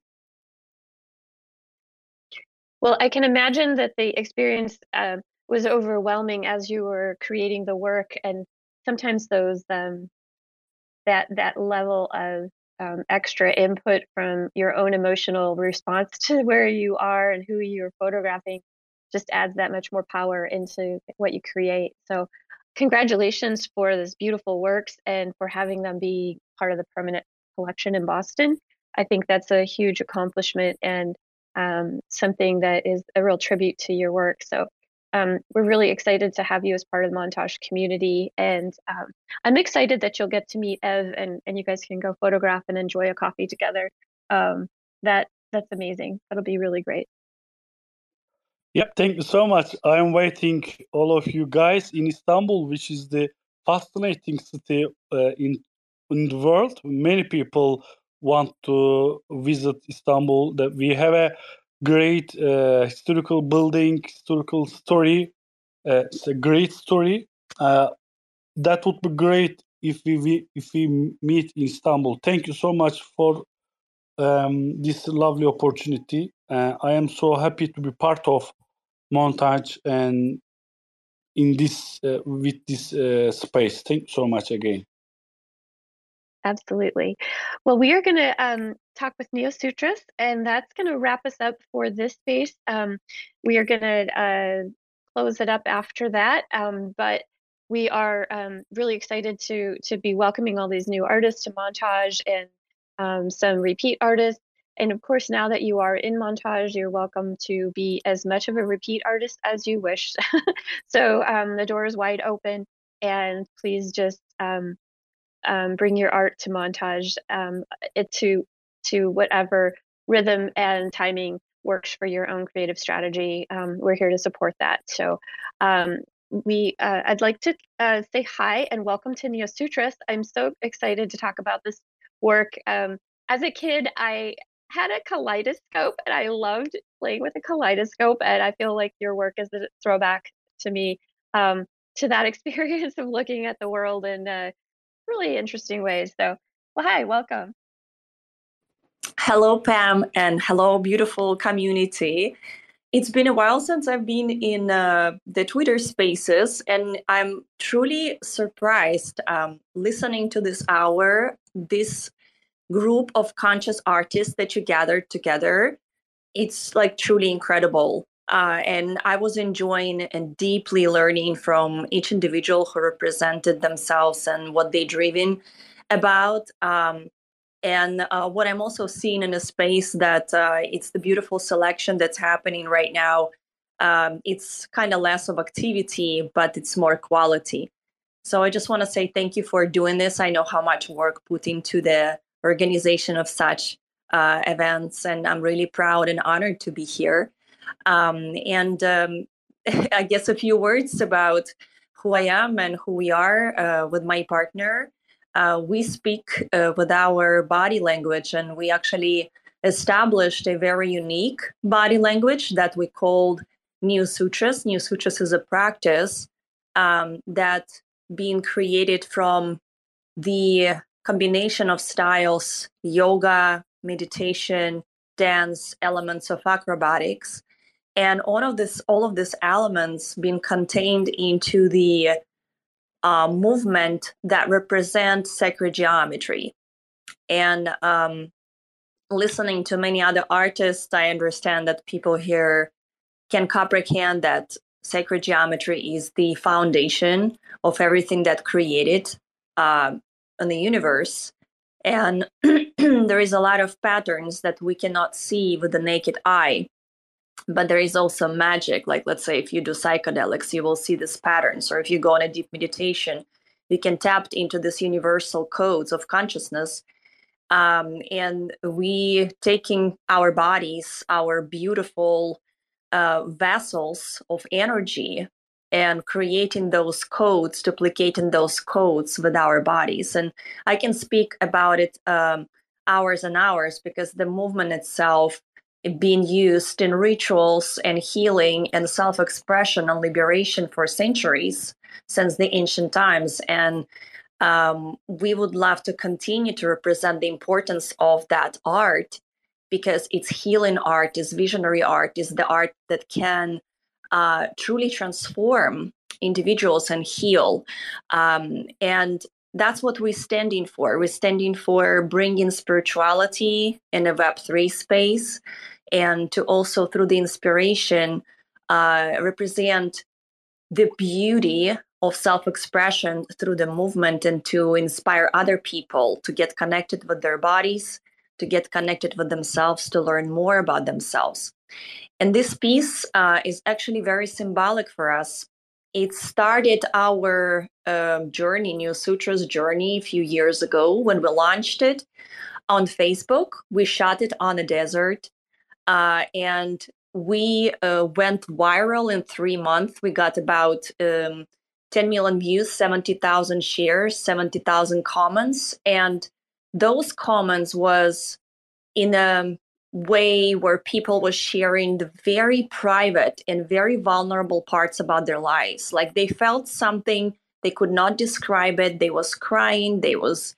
Well, I can imagine that the experience uh, was overwhelming as you were creating the work, and sometimes those um, that that level of um, extra input from your own emotional response to where you are and who you're photographing just adds that much more power into what you create. So, congratulations for this beautiful works and for having them be part of the permanent collection in Boston. I think that's a huge accomplishment and um, something that is a real tribute to your work. So, um, we're really excited to have you as part of the montage community and um, i'm excited that you'll get to meet ev and, and you guys can go photograph and enjoy a coffee together um, that that's amazing that'll be really great Yep, thank you so much. I am waiting all of you guys in Istanbul, which is the fascinating city uh, in in the world. Many people want to visit Istanbul. That we have a great uh, historical building, historical story. Uh, it's a great story. Uh, that would be great if we, if we meet in Istanbul. Thank you so much for um, this lovely opportunity. Uh, I am so happy to be part of montage and in this uh, with this uh, space. Thank you so much again. Absolutely. Well, we are going to um, talk with Neo Sutras, and that's going to wrap us up for this space. Um, we are going to uh, close it up after that, um, but we are um, really excited to to be welcoming all these new artists to Montage and um, some repeat artists. And of course, now that you are in Montage, you're welcome to be as much of a repeat artist as you wish. so um, the door is wide open, and please just um, bring your art to montage um, it to to whatever rhythm and timing works for your own creative strategy. Um, we're here to support that. So um, we uh, i'd like to uh, say hi and welcome to neo sutras. I'm so excited to talk about this work. Um, as a kid i had a kaleidoscope and i loved playing with a kaleidoscope and i feel like your work is a throwback to me um, to that experience of looking at the world in uh, really interesting ways. So, well, hi, welcome. Hello, Pam, and hello, beautiful community. It's been a while since I've been in uh, the Twitter spaces, and I'm truly surprised um, listening to this hour, this group of conscious artists that you gathered together. It's like truly incredible. Uh, and I was enjoying and deeply learning from each individual who represented themselves and what they're driven about. Um, and uh, what I'm also seeing in a space that uh, it's the beautiful selection that's happening right now. Um, it's kind of less of activity, but it's more quality. So I just want to say thank you for doing this. I know how much work put into the organization of such uh, events, and I'm really proud and honored to be here. Um, and um, I guess a few words about who I am and who we are uh, with my partner. Uh, we speak uh, with our body language, and we actually established a very unique body language that we called Neo Sutras. Neo Sutras is a practice um, that being created from the combination of styles yoga, meditation, dance, elements of acrobatics. And all of this all of these elements being contained into the uh, movement that represent sacred geometry. And um, listening to many other artists i understand that people here can comprehend that sacred geometry is the foundation of everything that created uh, in the universe and there is a lot of patterns that we cannot see with the naked eye. But there is also magic like let's say if you do psychedelics you will see these patterns or if you go on a deep meditation you can tap into this universal codes of consciousness um, and we taking our bodies our beautiful uh, vessels of energy and creating those codes duplicating those codes with our bodies and i can speak about it um, hours and hours because the movement itself being used in rituals and healing and self expression and liberation for centuries since the ancient times. And um, we would love to continue to represent the importance of that art because it's healing art, is visionary art, is the art that can uh, truly transform individuals and heal. Um, and that's what we're standing for. We're standing for bringing spirituality in a Web3 space and to also, through the inspiration, uh, represent the beauty of self expression through the movement and to inspire other people to get connected with their bodies, to get connected with themselves, to learn more about themselves. And this piece uh, is actually very symbolic for us it started our um, journey, Neo Sutra's journey, a few years ago when we launched it on Facebook. We shot it on a desert, uh, and we uh, went viral in three months. We got about um, 10 million views, 70,000 shares, 70,000 comments, and those comments was in a way where people were sharing the very private and very vulnerable parts about their lives. Like they felt something they could not describe it. They was crying they was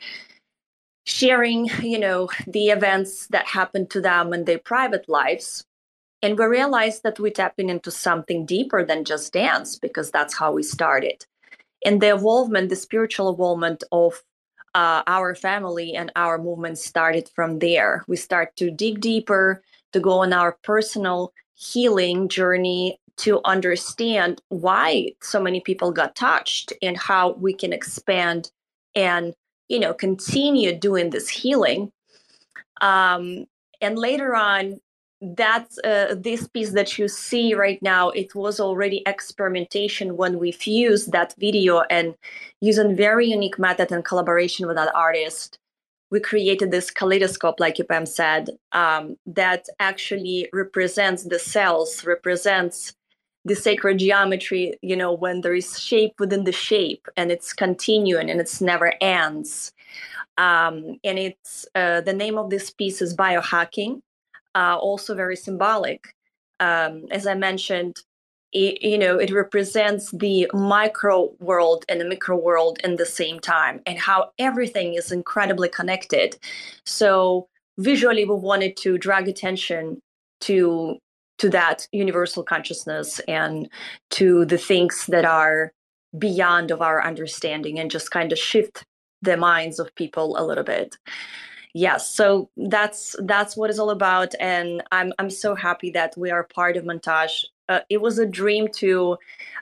sharing you know the events that happened to them in their private lives and we realized that we're tapping into something deeper than just dance because that's how we started. And the evolvement the spiritual evolvement of uh, our family and our movement started from there. We start to dig deeper, to go on our personal healing journey to understand why so many people got touched and how we can expand and you know continue doing this healing um, and later on that's uh, this piece that you see right now it was already experimentation when we fused that video and using very unique method and collaboration with that artist we created this kaleidoscope like Ipam said um, that actually represents the cells represents the sacred geometry you know when there is shape within the shape and it's continuing and it's never ends. Um, and it's uh, the name of this piece is biohacking uh, also very symbolic. Um, as I mentioned, it, you know, it represents the micro world and the micro world in the same time, and how everything is incredibly connected. So visually, we wanted to drag attention to to that universal consciousness and to the things that are beyond of our understanding, and just kind of shift the minds of people a little bit yes so that's that's what it's all about and i'm i'm so happy that we are part of montage. Uh, it was a dream to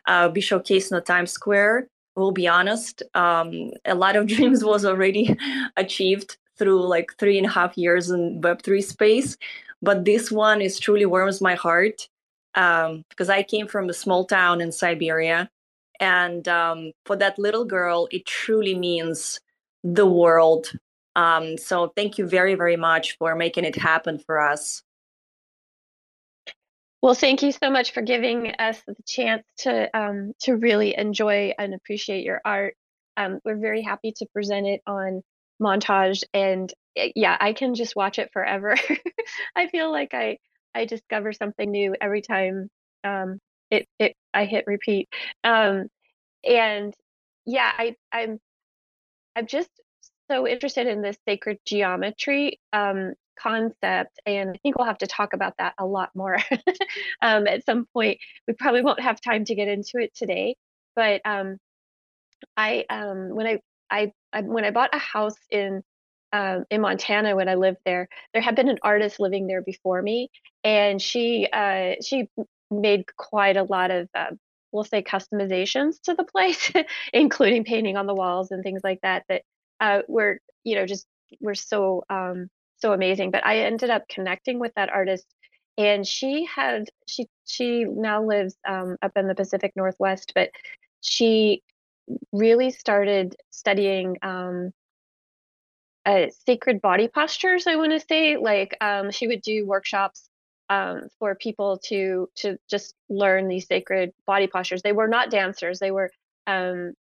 uh, be showcased in the times square we'll be honest. Um, a lot of dreams was already achieved through like three and a half years in web3 space but this one is truly warms my heart um, because i came from a small town in siberia and um, for that little girl it truly means the world um, so thank you very, very much for making it happen for us. Well, thank you so much for giving us the chance to um, to really enjoy and appreciate your art. Um, we're very happy to present it on montage, and eh, yeah, I can just watch it forever. I feel like I I discover something new every time um, it it I hit repeat. Um, and yeah, I I'm I'm just so interested in this sacred geometry um, concept, and I think we'll have to talk about that a lot more um, at some point. We probably won't have time to get into it today, but um, I um, when I, I, I when I bought a house in um, in Montana when I lived there, there had been an artist living there before me, and she uh, she made quite a lot of uh, we'll say customizations to the place, including painting on the walls and things like that. That uh, were you know just were so um, so amazing. But I ended up connecting with that artist, and she had she she now lives um, up in the Pacific Northwest, but she really started studying um, uh, sacred body postures. I want to say like um, she would do workshops um, for people to to just learn these sacred body postures. They were not dancers; they were um,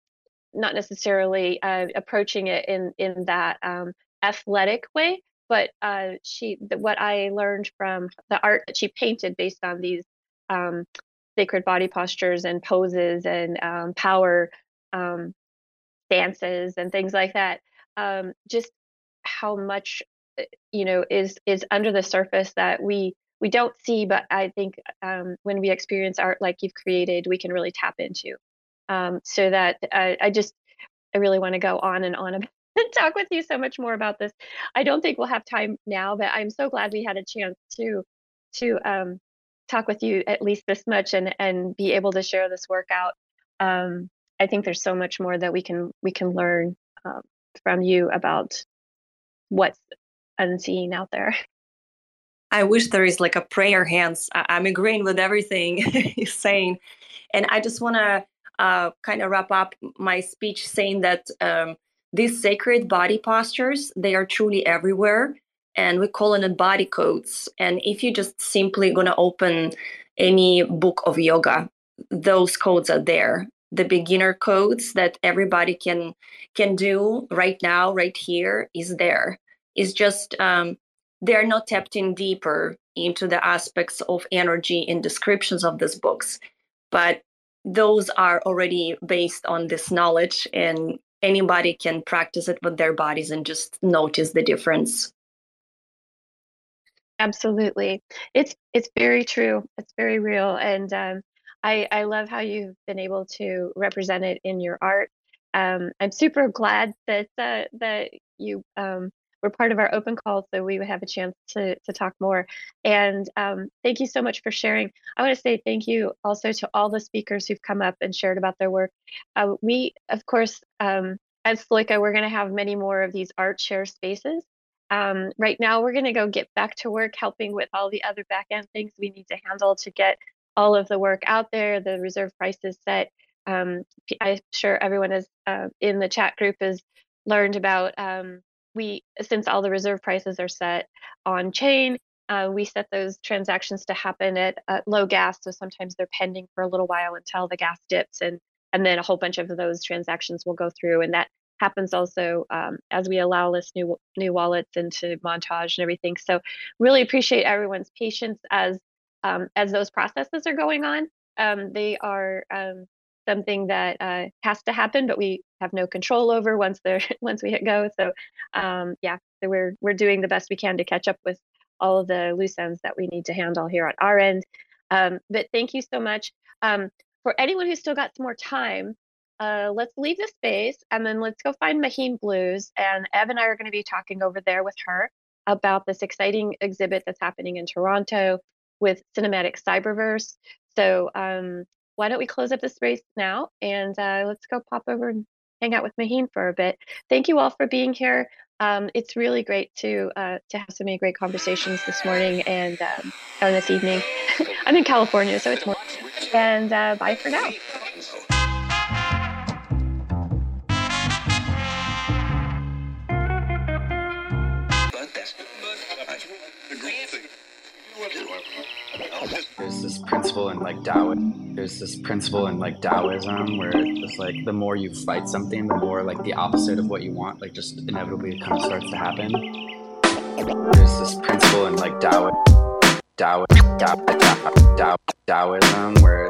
not necessarily uh, approaching it in in that um, athletic way, but uh, she what I learned from the art that she painted based on these um, sacred body postures and poses and um, power um, dances and things like that. Um, just how much uh, you know is is under the surface that we we don't see, but I think um, when we experience art like you've created, we can really tap into um, so that I, I just I really want to go on and on about talk with you so much more about this. I don't think we'll have time now, but I'm so glad we had a chance to to um, talk with you at least this much and and be able to share this work out. Um, I think there's so much more that we can we can learn um, from you about what's unseen out there. I wish there is like a prayer hands. I- am agreeing with everything he's saying. And I just want to uh, kind of wrap up my speech saying that um, these sacred body postures, they are truly everywhere. And we call it body codes. And if you just simply to open any book of yoga, those codes are there. The beginner codes that everybody can can do right now, right here, is there. It's just um, they're not tapped in deeper into the aspects of energy in descriptions of these books but those are already based on this knowledge and anybody can practice it with their bodies and just notice the difference. Absolutely. It's it's very true. It's very real and um, i i love how you've been able to represent it in your art. Um, i'm super glad that uh, that you um, were part of our open call, so we would have a chance to to talk more. And um, thank you so much for sharing. I want to say thank you also to all the speakers who've come up and shared about their work. Uh, we, of course, um, as Sloika, we're going to have many more of these art share spaces. Um, right now, we're going to go get back to work helping with all the other back end things we need to handle to get all of the work out there, the reserve prices set. Um, I'm sure everyone is uh, in the chat group has learned about um, we since all the reserve prices are set on chain uh, we set those transactions to happen at, at, low gas so sometimes they're pending for a little while until the gas dips and and then a whole bunch of those transactions will go through and that happens also um, as we allow this new new wallets into montage and everything. So really appreciate everyone's patience as um, as those processes are going on. Um, they are um, something that uh, has to happen, but we have no control over once they're once we hit go. So um, yeah, so we're we're doing the best we can to catch up with all of the loose ends that we need to handle here on our end. Um, but thank you so much. Um, for anyone who's still got some more time, uh, let's leave the space and then let's go find Maheen Blues. And Ev and I are going to be talking over there with her about this exciting exhibit that's happening in Toronto with Cinematic Cyberverse. So um, why don't we close up the space now and uh, let's go pop over and hang out with Maheen for a bit. Thank you all for being here. Um, it's really great to uh, to have so many great conversations this morning and um, this evening. I'm in California, so it's more. And uh, bye for now. There's this principle in like Taoism. There's this principle in like Taoism where it's like the more you fight something, the more like the opposite of what you want, like just inevitably kind of starts to happen. There's this principle in like Taoism. Tao, Tao, Tao, Taoism, where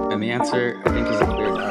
And the answer, I think, is a clear no.